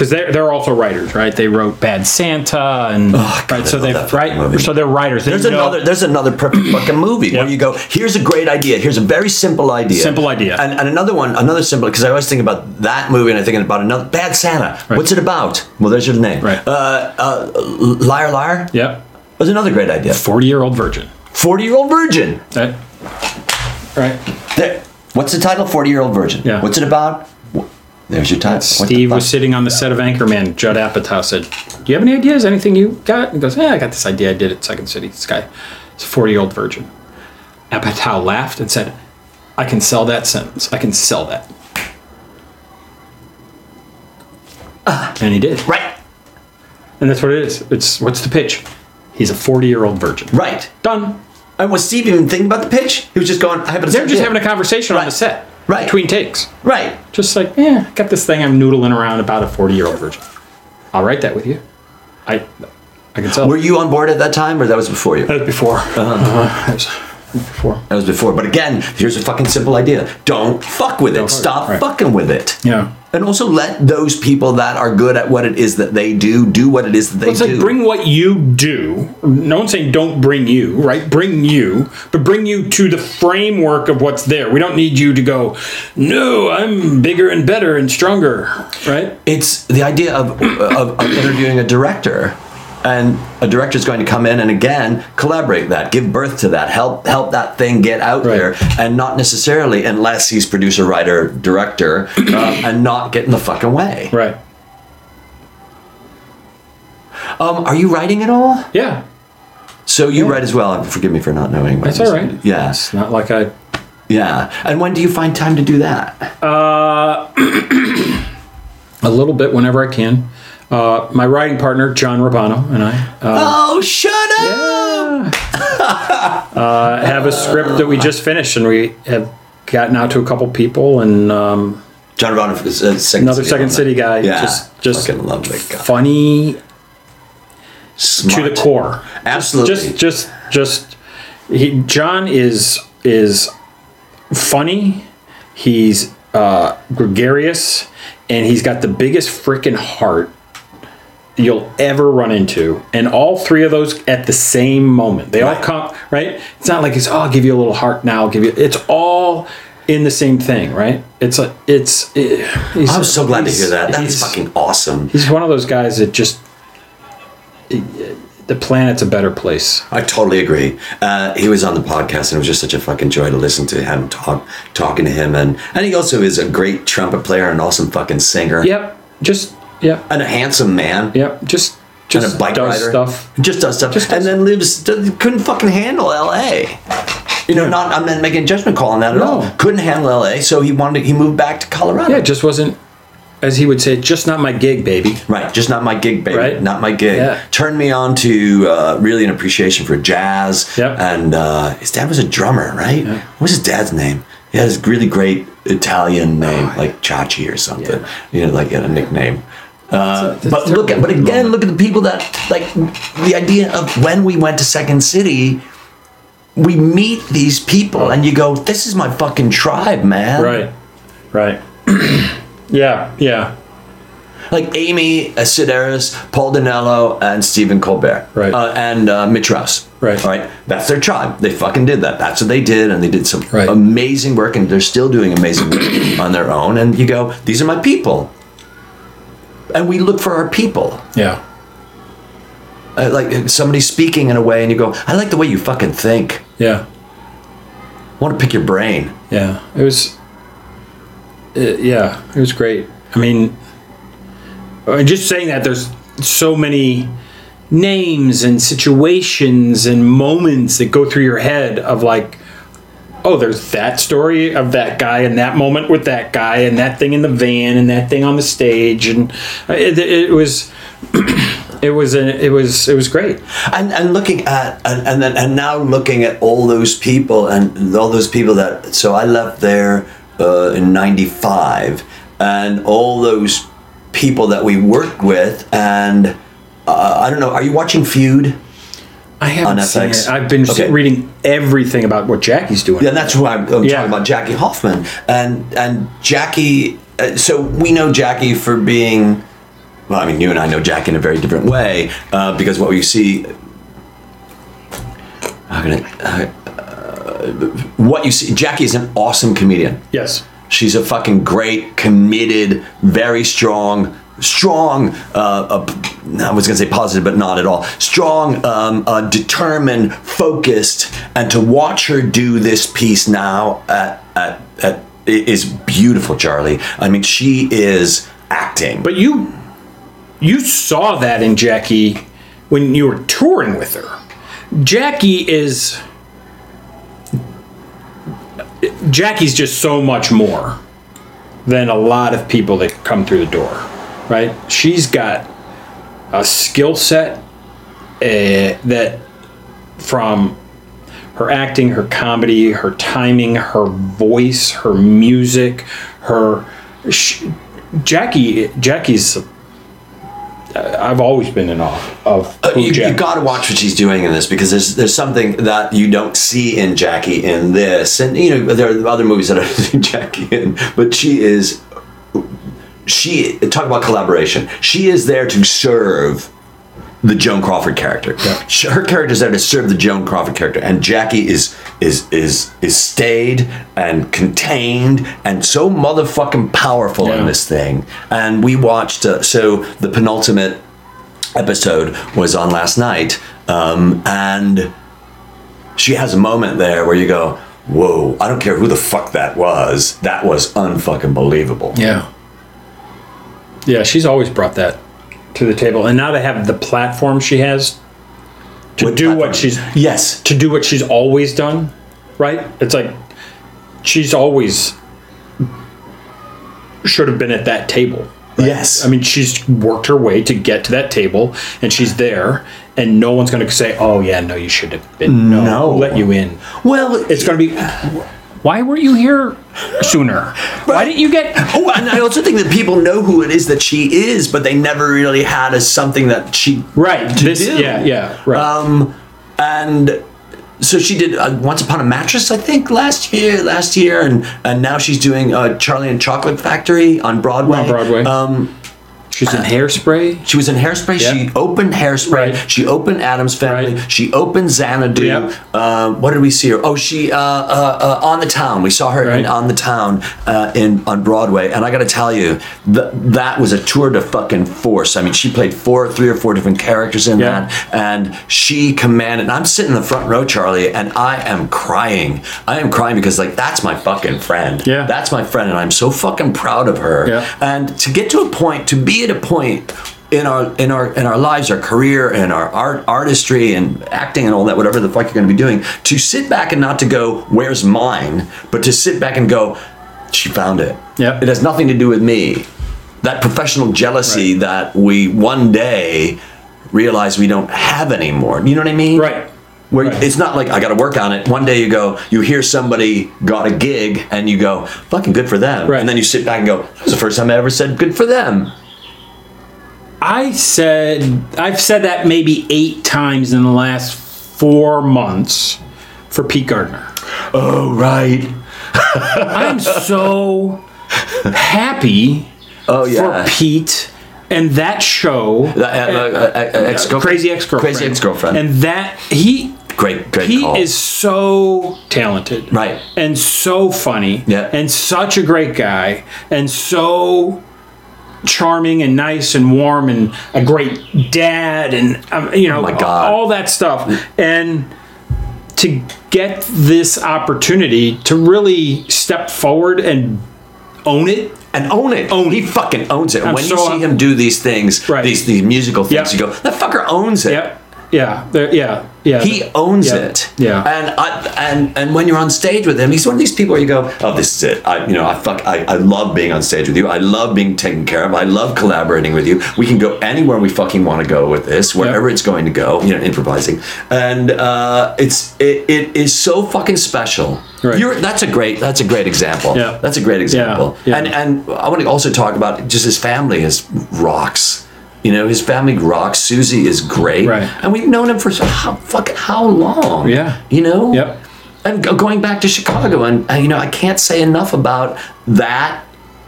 because they're they're also writers, right? They wrote Bad Santa and Oh, God, right. So they love that fucking right. movie. So they're writers. They There's know- another. There's another perfect fucking movie where you go. Here's a great idea. Here's a very simple idea. Simple idea. And, and another one. Another simple because I always think about that movie and I'm thinking about another Bad Santa. What's it about? Well, there's your name. Right. Uh, uh, Liar, liar. Yep. Was another great idea. Forty year old virgin. Forty year old virgin. Right. Right. There. What's the title? Forty year old virgin. Yeah. What's it about? Wh- There's your title. What the Steve was sitting on the set of Anchorman. Judd Apatow said, "Do you have any ideas? Anything you got?" He goes, "Yeah, I got this idea. I did it. Second City. This guy, it's a forty-year-old virgin." Apatow laughed and said, "I can sell that sentence. I can sell that." Uh. and he did. Right. And that's what it is. It's what's the pitch? He's a forty-year-old virgin. Right. Done. And was Steve even thinking about the pitch? He was just going. I have a They're just having a conversation on the set, Right. Between takes. Right. Just like, yeah, I got this thing I'm noodling around about a 40 year old virgin. I'll write that with you. I I can tell. Were you on board at that time, or that was before you? that was before. Uh-huh. That was before. That was before. But again, here's a fucking simple idea. Don't fuck with it. fuck- Stop right. fucking with it. Yeah. And also let those people that are good at what it is that they do do what it is that they It's do. like bring what you do. No one's saying don't bring you, right? Bring you, but bring you to the framework of what's there. We don't need you to go, no, I'm bigger and better and stronger, right? it's the idea of, of, of interviewing a director. And a director is going to come in and again collaborate that, give birth to that, help help that thing get out Right. there, and not necessarily unless he's producer, writer, director, uh, and not get in the fucking way. Right. Um, are you writing at all? Yeah. So you write as well. Forgive me for not knowing. That's all right. Yeah, It's not like I yeah. And when do you find time to do that? Uh, a little bit whenever I can. Uh, my writing partner John Rubano and I uh, Oh, shut up! uh, have a script that we just finished, and we have gotten out to a couple people, and um, John Ron is uh, second another Second City guy. Yeah, just just fucking love that guy. funny Smart. to the core. Absolutely. Just just just he John is is funny. He's uh, gregarious, and he's got the biggest freaking heart you'll ever run into. And all three of those at the same moment. They all come right. It's not like it's oh I'll give you a little heart now. I'll give you. It's all in the same thing, right? It's a it's. It, I'm so glad to hear that. That's fucking awesome. He's one of those guys that just the planet's a better place. I totally agree. Uh, he was on the podcast, and it was just such a fucking joy to listen to him talk, talking to him, and and he also is a great trumpet player and awesome fucking singer. Yep. Just yep. and a handsome man. Yep. Just And just a bike does rider. stuff. Just does stuff. Just and then lives, couldn't fucking handle L.A. You know, not, I'm not making a judgment call on that at No. all. Couldn't handle L.A., so he wanted, he moved back to Colorado. Yeah, it just wasn't as he would say, just not my gig, baby. Right, just not my gig, baby. Right. Not my gig. Yeah. Turned me on to uh, really an appreciation for jazz. Yep. And uh, his dad was a drummer, right? What was his dad's name? He had this really great Italian name, like Chachi or something. Oh, Yeah. You know, like he had a nickname. Uh, That's but look at, but again, moment. look at the people that like the idea of when we went to Second City. We meet these people, and you go, "This is my fucking tribe, man." Right. Right. yeah. Yeah. like Amy uh, Sedaris, Paul Dinello, and Stephen Colbert, Right. Uh, and uh, Mitch Rouse, Right. All right, that's their tribe. They fucking did that. That's what they did, and they did some Right. amazing work, and they're still doing amazing work on their own. And you go, these are my people, and we look for our people. Yeah. Uh, like somebody speaking in a way, and you go, I like the way you fucking think. Yeah. I want to pick your brain. Yeah. It was. Uh, yeah, it was great. I mean, uh, just saying that there's so many names and situations and moments that go through your head of like oh there's that story of that guy and that moment with that guy and that thing in the van and that thing on the stage and uh, it, it was it was a, it was it was great and and looking at and and then and now looking at all those people and all those people that so I left there uh, in '95 and all those people that we worked with and uh, I don't know. Are you watching Feud? I haven't On seen FX? it. I've been Okay. reading everything about what Jackie's doing. Yeah, that's who I'm, I'm Yeah. talking about. Jackie Hoffman and and Jackie. Uh, so we know Jackie for being. Well, I mean, you and I know Jackie in a very different way uh, because what we see. How can I, uh, what you see, Jackie is an awesome comedian. Yes. She's a fucking great, committed, very strong, strong. Uh, uh, I was gonna say positive, but not at all. Strong, um, uh, determined, focused, and to watch her do this piece now at, at, at is beautiful, Charlie. I mean, she is acting. But you you saw that in Jackie when you were touring with her. Jackie is Jackie's just so much more than a lot of people that come through the door, right? She's got a skill set uh, that from her acting, her comedy, her timing, her voice, her music, her sh- Jackie Jackie's I've always been in awe of Uh, you, you got to watch what she's doing in this because there's there's something that you don't see in Jackie in this, and you know there are other movies that I've see Jackie in, but she is she talk about collaboration. She is there to serve the Joan Crawford character. She- Her character is there to serve the Joan Crawford character, and Jackie is is is is stayed and contained and so motherfucking powerful in this thing. And we watched uh, so the penultimate episode was on last night, um, and she has a moment there where you go, "Whoa! I don't care who the fuck that was. That was unfucking believable." Yeah. Yeah, she's always brought that to the table. And now to have the platform she has to do platform? what she's Yes. to do what she's always done, right? It's like she's always should have been at that table. Yes. I mean, she's worked her way to get to that table, and she's there, and no one's going to say, "Oh yeah, no, you should have been." No, No. we'll let you in. well, It's going to be. Why weren't you here sooner? Why didn't you get? Oh, and I also think that people know who it is that she is, but they never really had as something that she Right. to This. do. Yeah. Yeah. Right. Um, and so she did uh, Once Upon a Mattress, I think, last year. Last year, and and now she's doing uh, Charlie and Chocolate Factory on Broadway. On Broadway. Um, She's in Hairspray. she was in Hairspray. Yeah. She opened Hairspray. Right. She opened Addams Family. Right. She opened Xanadu. Yeah. Um, what did we see her? Oh, she uh, uh, uh, on the Town. We saw her in On the Town uh, in on Broadway, and I got to tell you, th- that was a tour de fucking force. I mean, she played four, three or four different characters in Yeah. that, and she commanded. And I'm sitting in the front row, Charlie, and I am crying. I am crying because like that's my fucking friend. Yeah. that's my friend, and I'm so fucking proud of her. Yeah. And to get to a point, to be a point in our in our in our lives, our career and our art artistry and acting and all that, whatever the fuck you're going to be doing, to sit back and not to go, "Where's mine?" but to sit back and go, "She found it." Yep. It has nothing to do with me. That professional jealousy Right. that we one day realize we don't have anymore. You know what I mean? Right. Where Right. it's not like I got to work on it. One day you go, you hear somebody got a gig, and you go, "Fucking good for them." Right. And then you sit back and go, "That was the first time I ever said good for them." I said I've said that maybe eight times in the last four months for Pete Gardner. Oh right. I'm so happy Oh yeah. for Pete and that show, Uh, uh, uh, uh, ex-girlfriend? Crazy Ex Girlfriend, Crazy Ex-Girlfriend. and that he great, great Pete call. is so talented, Right. and so funny, Yeah. and such a great guy, and so charming and nice and warm and a great dad and um, you know Oh my God. all that stuff and to get this opportunity to really step forward and own it and own it. Own he fucking owns it. I'm when you see him do these things, Right. these these musical things, Yeah. you go, that fucker owns it. yeah yeah yeah yeah He owns Yeah. it. Yeah. And I and and when you're on stage with him, he's one of these people where you go, oh, this is it. I you know I fuck I, I love being on stage with you. I love being taken care of. I love collaborating with you. We can go anywhere we fucking want to go with this, wherever it's going to go. You know, improvising, and uh, it's it, it is so fucking special. Right. You're that's a great that's a great example. Yeah. That's a great example. yeah. And and I want to also talk about just his family is rocks. You know, his family rocks. Susie is great, Right. and we've known him for how fucking how long? Yeah. you know. Yep. And going back to Chicago, and uh, you know, I can't say enough about that.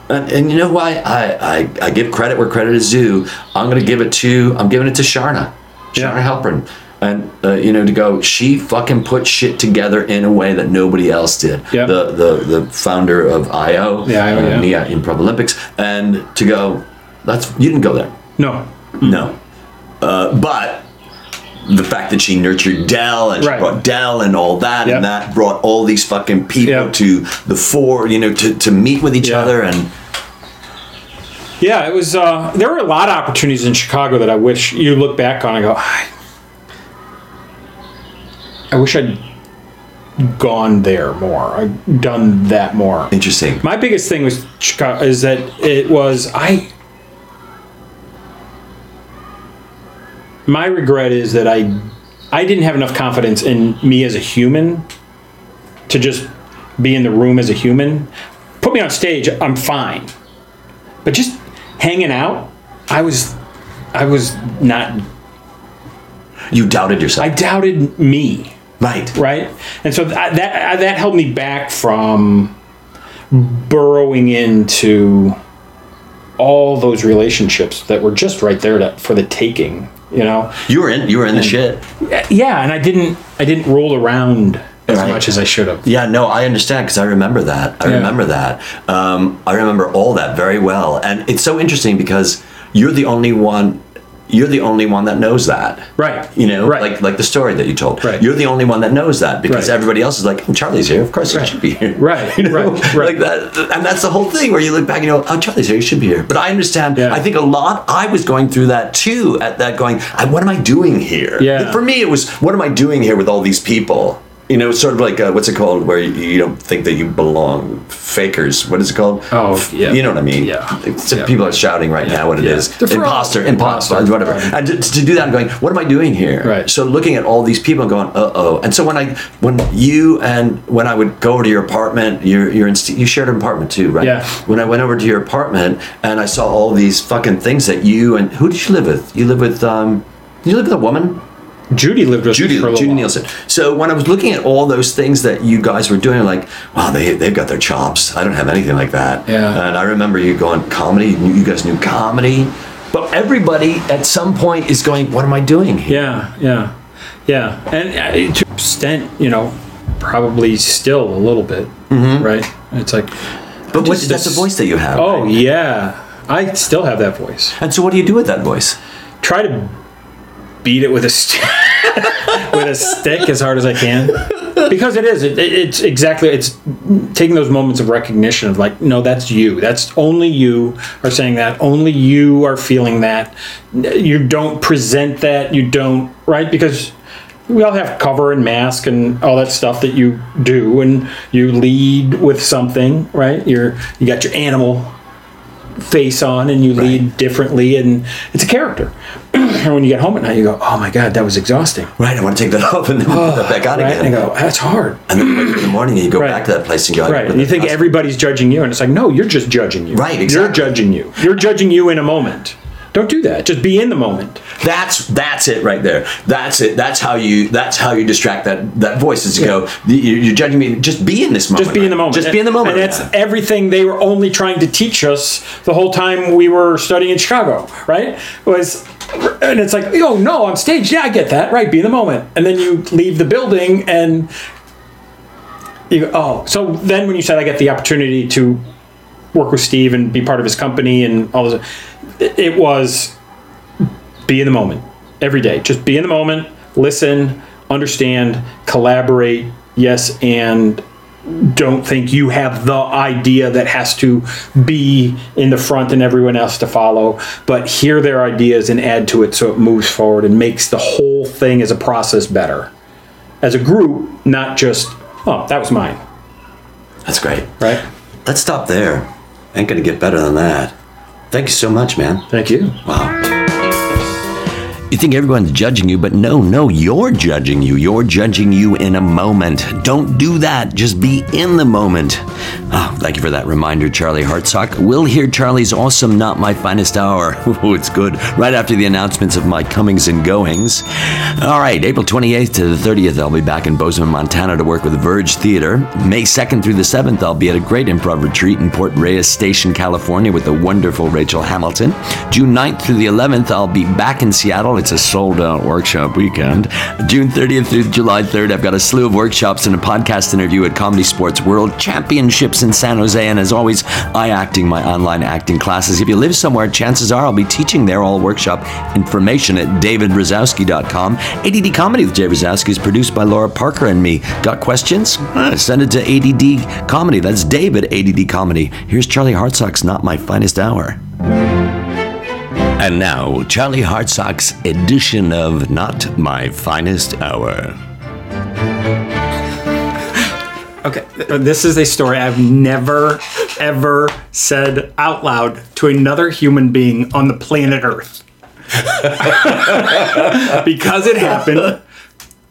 And, and you know why? I, I I give credit where credit is due. I'm gonna give it to I'm giving it to Charna, Charna Yeah. Halpern. And uh, you know to go, she fucking put shit together in a way that nobody else did. Yep. The the the founder of IO, Yeah, IO, uh, yeah. Nia Improv Olympics, and to go, that's you didn't go there. No No. Uh, but the fact that she nurtured Del and she Right. brought Del and all that, Yep. and that brought all these fucking people Yep. to the fore, you know, to, to meet with each Yeah. other. And Yeah, it was. Uh, there were a lot of opportunities in Chicago that I wish you look back on and go, I, I wish I'd gone there more. I'd done that more. interesting. My biggest thing was Chicago is that it was I. My regret is that I, I didn't have enough confidence in me as a human, to just be in the room as a human. Put me on stage, I'm fine, but just hanging out, I was, I was not. You doubted yourself. I doubted me right. right? And so that that, that held me back from burrowing into all those relationships that were just right there to, for the taking. You know, You were in you were in the shit. yeah, and I didn't I didn't roll around as Right. much as I should have. Yeah, no, I understand because I remember that. I Yeah. remember that. Um, I remember all that very well, and it's so interesting because you're the only one. You're the only one that knows that. Right. You know, Right. like like the story that you told. Right. You're the only one that knows that because Right. everybody else is like, oh, Charlie's here. Of course he should be here. Right, You know? right, right. Like that, and that's the whole thing where you look back and you go, oh, Charlie's here. He should be here. But I understand. Yeah. I think a lot. I was going through that too. At that, going, I, what am I doing here? Yeah. For me, it was, what am I doing here with all these people? You know, sort of like uh, what's it called, where you, you don't think that you belong. Fakers. What is it called? Oh, yeah. You know what I mean? Yeah. It's- Yeah. People are shouting right now what it Yeah. is. Imposter, imposter, Imposter. whatever. Right. And to, to do that, I'm going, what am I doing here? Right. So looking at all these people and going, uh oh. And so when I, when you and when I would go over to your apartment, you're, you're in, you shared an apartment too, right? Yeah. When I went over to your apartment and I saw all these fucking things that you and who did you live with? You live with, um, you live with a woman? Judy lived with Judy, us for a little Judy while. Nielsen. So when I was looking at all those things that you guys were doing, I'm like, wow, they they've got their chops. I don't have anything like that. Yeah. And I remember you going comedy. You guys knew comedy, but everybody at some point is going, what am I doing here? Yeah, yeah, yeah. And uh, to extent, you know, probably still a little bit, right? It's like, But what, that's a this- voice that you have. oh right? yeah, I still have that voice. And so what do you do with that voice? Try to beat it with a st- with a stick as hard as I can. Because it is, it, it- it's exactly, it's taking those moments of recognition of like, no, that's you. That's only you are saying that. Only you are feeling that. You don't present that. You don't, right? Because we all have cover and mask and all that stuff that you do, and you lead with something, right? You're you got your animal face on, and you lead differently, and it's a character. and when you get home at night, you go, "Oh my god, that was exhausting." Right, I want to take that off and then put that back on Right? again. And go, "That's hard." and then in the morning and you go Right. back to that place and go, Right. And you think everybody's judging you, and it's like, no, you're just judging you. Right, exactly. You're judging you. You're judging you in a moment. Don't do that. Just be in the moment. That's that's it right there. That's it. That's how you. That's how you distract that that voice. Is to go. you- You're judging me. Just be in this moment. Just be in the moment. Just be in the moment. And that's right everything they were only trying to teach us the whole time we were studying in Chicago, right? Was and it's like, oh no, on stage, yeah, I get that, right? Be in the moment, and then you leave the building and you go, oh. So then, when you said I get the opportunity to work with Steve and be part of his company and all this, it was be in the moment every day. Just be in the moment, listen, understand, collaborate. Yes, and don't think you have the idea that has to be in the front and everyone else to follow, but hear their ideas and add to it so it moves forward and makes the whole thing as a process better. As a group, not just, oh, that was mine, That's great. right? Let's stop there. Ain't gonna get better than that. Thank you so much, man. Thank you. Wow. You think everyone's judging you, but no, no, you're judging you. You're judging you in a moment. Don't do that. Just be in the moment. Oh, thank you for that reminder, Charlie Hartsock. We'll hear Charlie's awesome Not My Finest Hour. Oh, it's good. Right after the announcements of my comings and goings. All right, April 28th to the 30th, I'll be back in Bozeman, Montana to work with Verge Theater. May 2nd through the 7th, I'll be at a great improv retreat in Point Reyes Station, California with the wonderful Rachel Hamilton. June 9th through the 11th, I'll be back in Seattle. It's a sold out workshop weekend. June 30th through July 3rd, I've got a slew of workshops and a podcast interview at Comedy Sports World Championships in San Jose. And as always, I acting my online acting classes. If you live somewhere, chances are I'll be teaching there. All workshop information at davidrazowsky.com. ADD Comedy with Jay Razowsky is produced by Laura Parker and me. Got questions? Send it to ADD Comedy. That's David ADD Comedy. Here's Charlie Hartsock's Not My Finest Hour. And now, Charlie Hartsock's edition of Not My Finest Hour. Okay, this is a story I've never, ever said out loud to another human being on the planet Earth. because it happened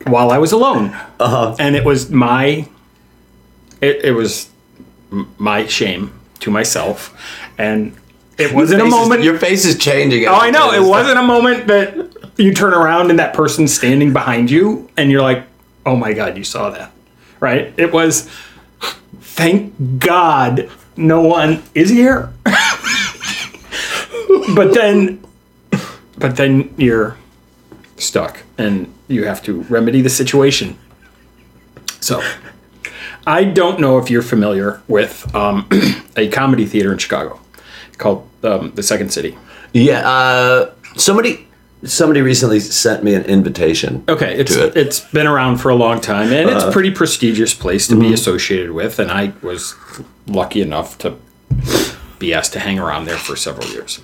while I was alone. Uh-huh. And it was my, it, it was my shame to myself. And it wasn't a moment. Your face is changing. Oh, I know. It wasn't a moment that you turn around and that person's standing behind you and you're like, oh my God, you saw that. Right? It was, thank God no one is here. but then, but then you're stuck and you have to remedy the situation. So, I don't know if you're familiar with um, a comedy theater in Chicago called um, the Second City. Yeah. Uh, somebody, somebody recently sent me an invitation. Okay, it's it. it's been around for a long time, and it's a pretty prestigious place to be associated with. And I was lucky enough to be asked to hang around there for several years.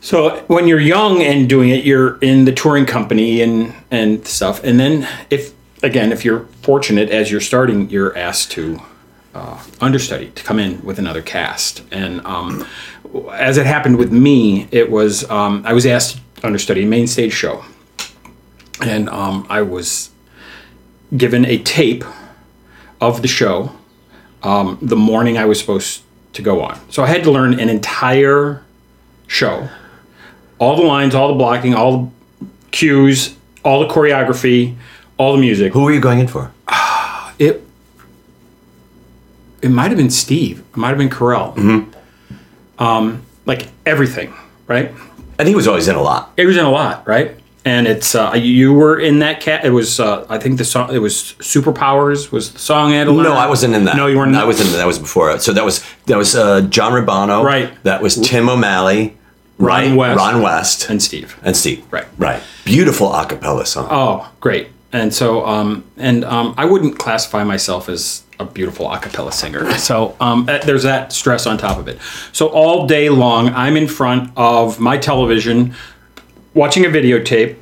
So when you're young and doing it, you're in the touring company and and stuff. And then if again, if you're fortunate as you're starting, you're asked to uh, understudy to come in with another cast. And um, as it happened with me, it was um, I was asked to understudy a main stage show, and um, I was given a tape of the show um, the morning I was supposed to go on. So I had to learn an entire show, all the lines, all the blocking, all the cues, all the choreography, all the music. Who were you going in for? It it might have been Steve. It might have been Carell. Um, like everything, right? And he was always in a lot. It was in a lot, right? And it's uh, you were in that cat. It was uh, I think the song. It was Superpowers was the song. I had to learn. No, I wasn't in that. No, you weren't. I was in that was before. So that was that was uh, John Rubano. Right. That was Tim O'Malley. Ron right? West. Ron West. and Steve. and Steve. Right. Right. Beautiful a cappella song. Oh, great. And so, um, and um, I wouldn't classify myself as a beautiful a cappella singer. So um, there's that stress on top of it. So all day long, I'm in front of my television, watching a videotape,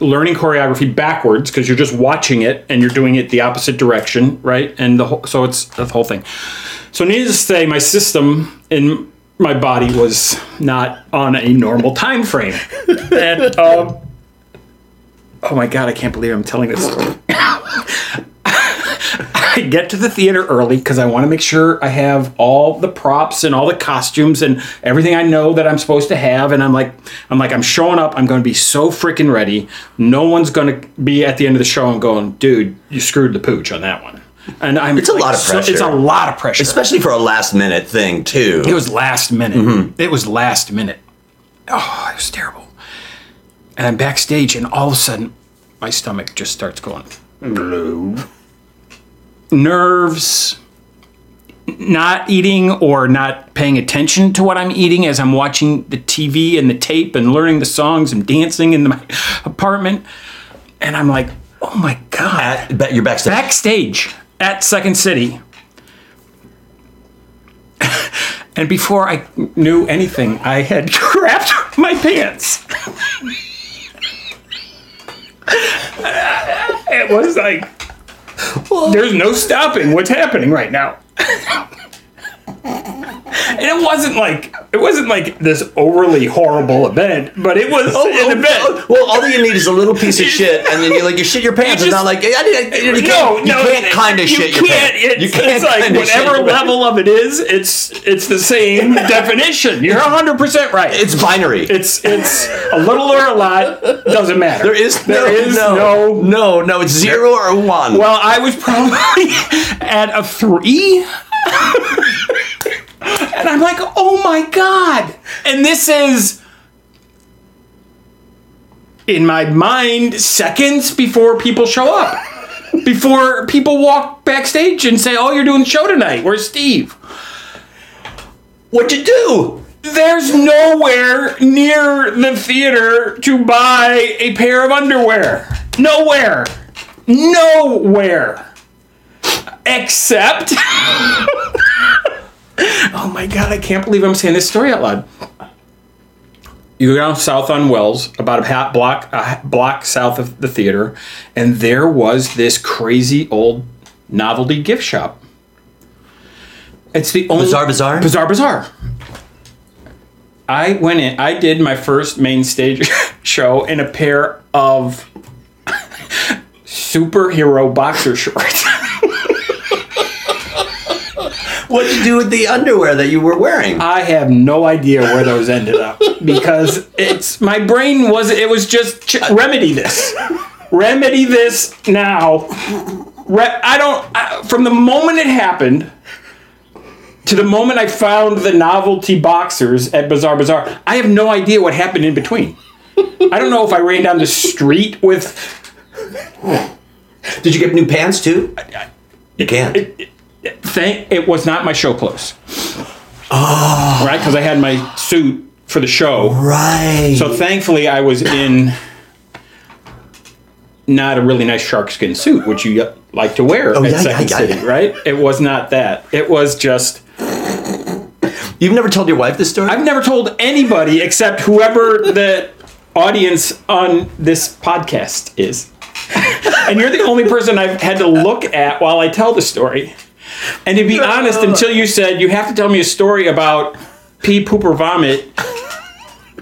learning choreography backwards because you're just watching it and you're doing it the opposite direction, right? And the whole, so it's the whole thing. So needless to say, my system in my body was not on a normal time frame, and. Um, Oh my god, I can't believe I'm telling this story. I get to the theater early because I want to make sure I have all the props and all the costumes and everything I know that I'm supposed to have. And I'm like, I'm like, I'm showing up. I'm going to be so freaking ready. No one's going to be at the end of the show and going, dude, you screwed the pooch on that one. And I'm. It's a lot of so- pressure. it's a lot of pressure. Especially for a last minute thing too. It was last minute. Mm-hmm. It was last minute. Oh, it was terrible. And I'm backstage, and all of a sudden, my stomach just starts going blue. Nerves, not eating or not paying attention to what I'm eating as I'm watching the TV and the tape and learning the songs and dancing in my apartment. And I'm like, oh my God At, you're backstage. backstage at Second City. and before I knew anything, I had crapped my pants. it was like, there's no stopping what's happening right now. And it wasn't like it wasn't like this overly horrible event, but it was Oh, an oh, event. oh, well, all you need is a little piece of shit, and then you like you shit your pants. It It's not like I, I, you no, you can't kind of you shit your pants. It's, you can't it's like whatever level of it is, it's it's the same definition. You're 100 percent right. It's binary. it's it's a little or a lot doesn't matter. there is there no, is no, no. no, no. It's zero or one. Well, I was probably at a three. And I'm like, oh my God. And this is, in my mind, seconds before people show up. Before people walk backstage and say, oh, you're doing the show tonight. Where's Steve? What'd you do? There's nowhere near the theater to buy a pair of underwear. Nowhere. Nowhere. Except. oh my god, I can't believe I'm saying this story out loud. You go down south on Wells, about a half block, a block south of the theater, and there was this crazy old novelty gift shop. It's the only Bizarre Bazaar? Bizarre Bazaar. I went in. I did my first main stage show in a pair of superhero boxer shorts. What'd you do with the underwear that you were wearing? I have no idea where those ended up because it's my brain was it was just ch- remedy this, remedy this now. Re- I don't I, from the moment it happened to the moment I found the novelty boxers at Bazaar Bazaar. I have no idea what happened in between. I don't know if I ran down the street with Did you get new pants too? You can't. Thank it was not my show clothes. Oh. Right, because I had my suit for the show. right. So thankfully, I was in not a really nice shark skin suit, which you like to wear oh, at Oh, yeah, Second yeah, yeah, City, right? It was not that. It was just. You've never told your wife this story? I've never told anybody except whoever the audience on this podcast is. and you're the only person I've had to look at while I tell the story. And to be honest, until you said you have to tell me a story about pee, poop, or vomit,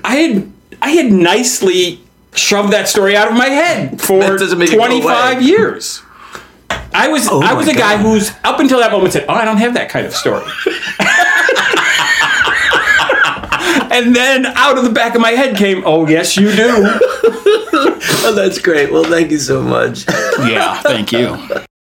I had I had nicely shoved that story out of my head for That doesn't make it go 25 years. I was oh I was my a guy who's up until that moment said, "Oh, I don't have that kind of story." and then out of the back of my head came, "Oh, yes, you do." Oh, that's great. Well, thank you so much. yeah, thank you.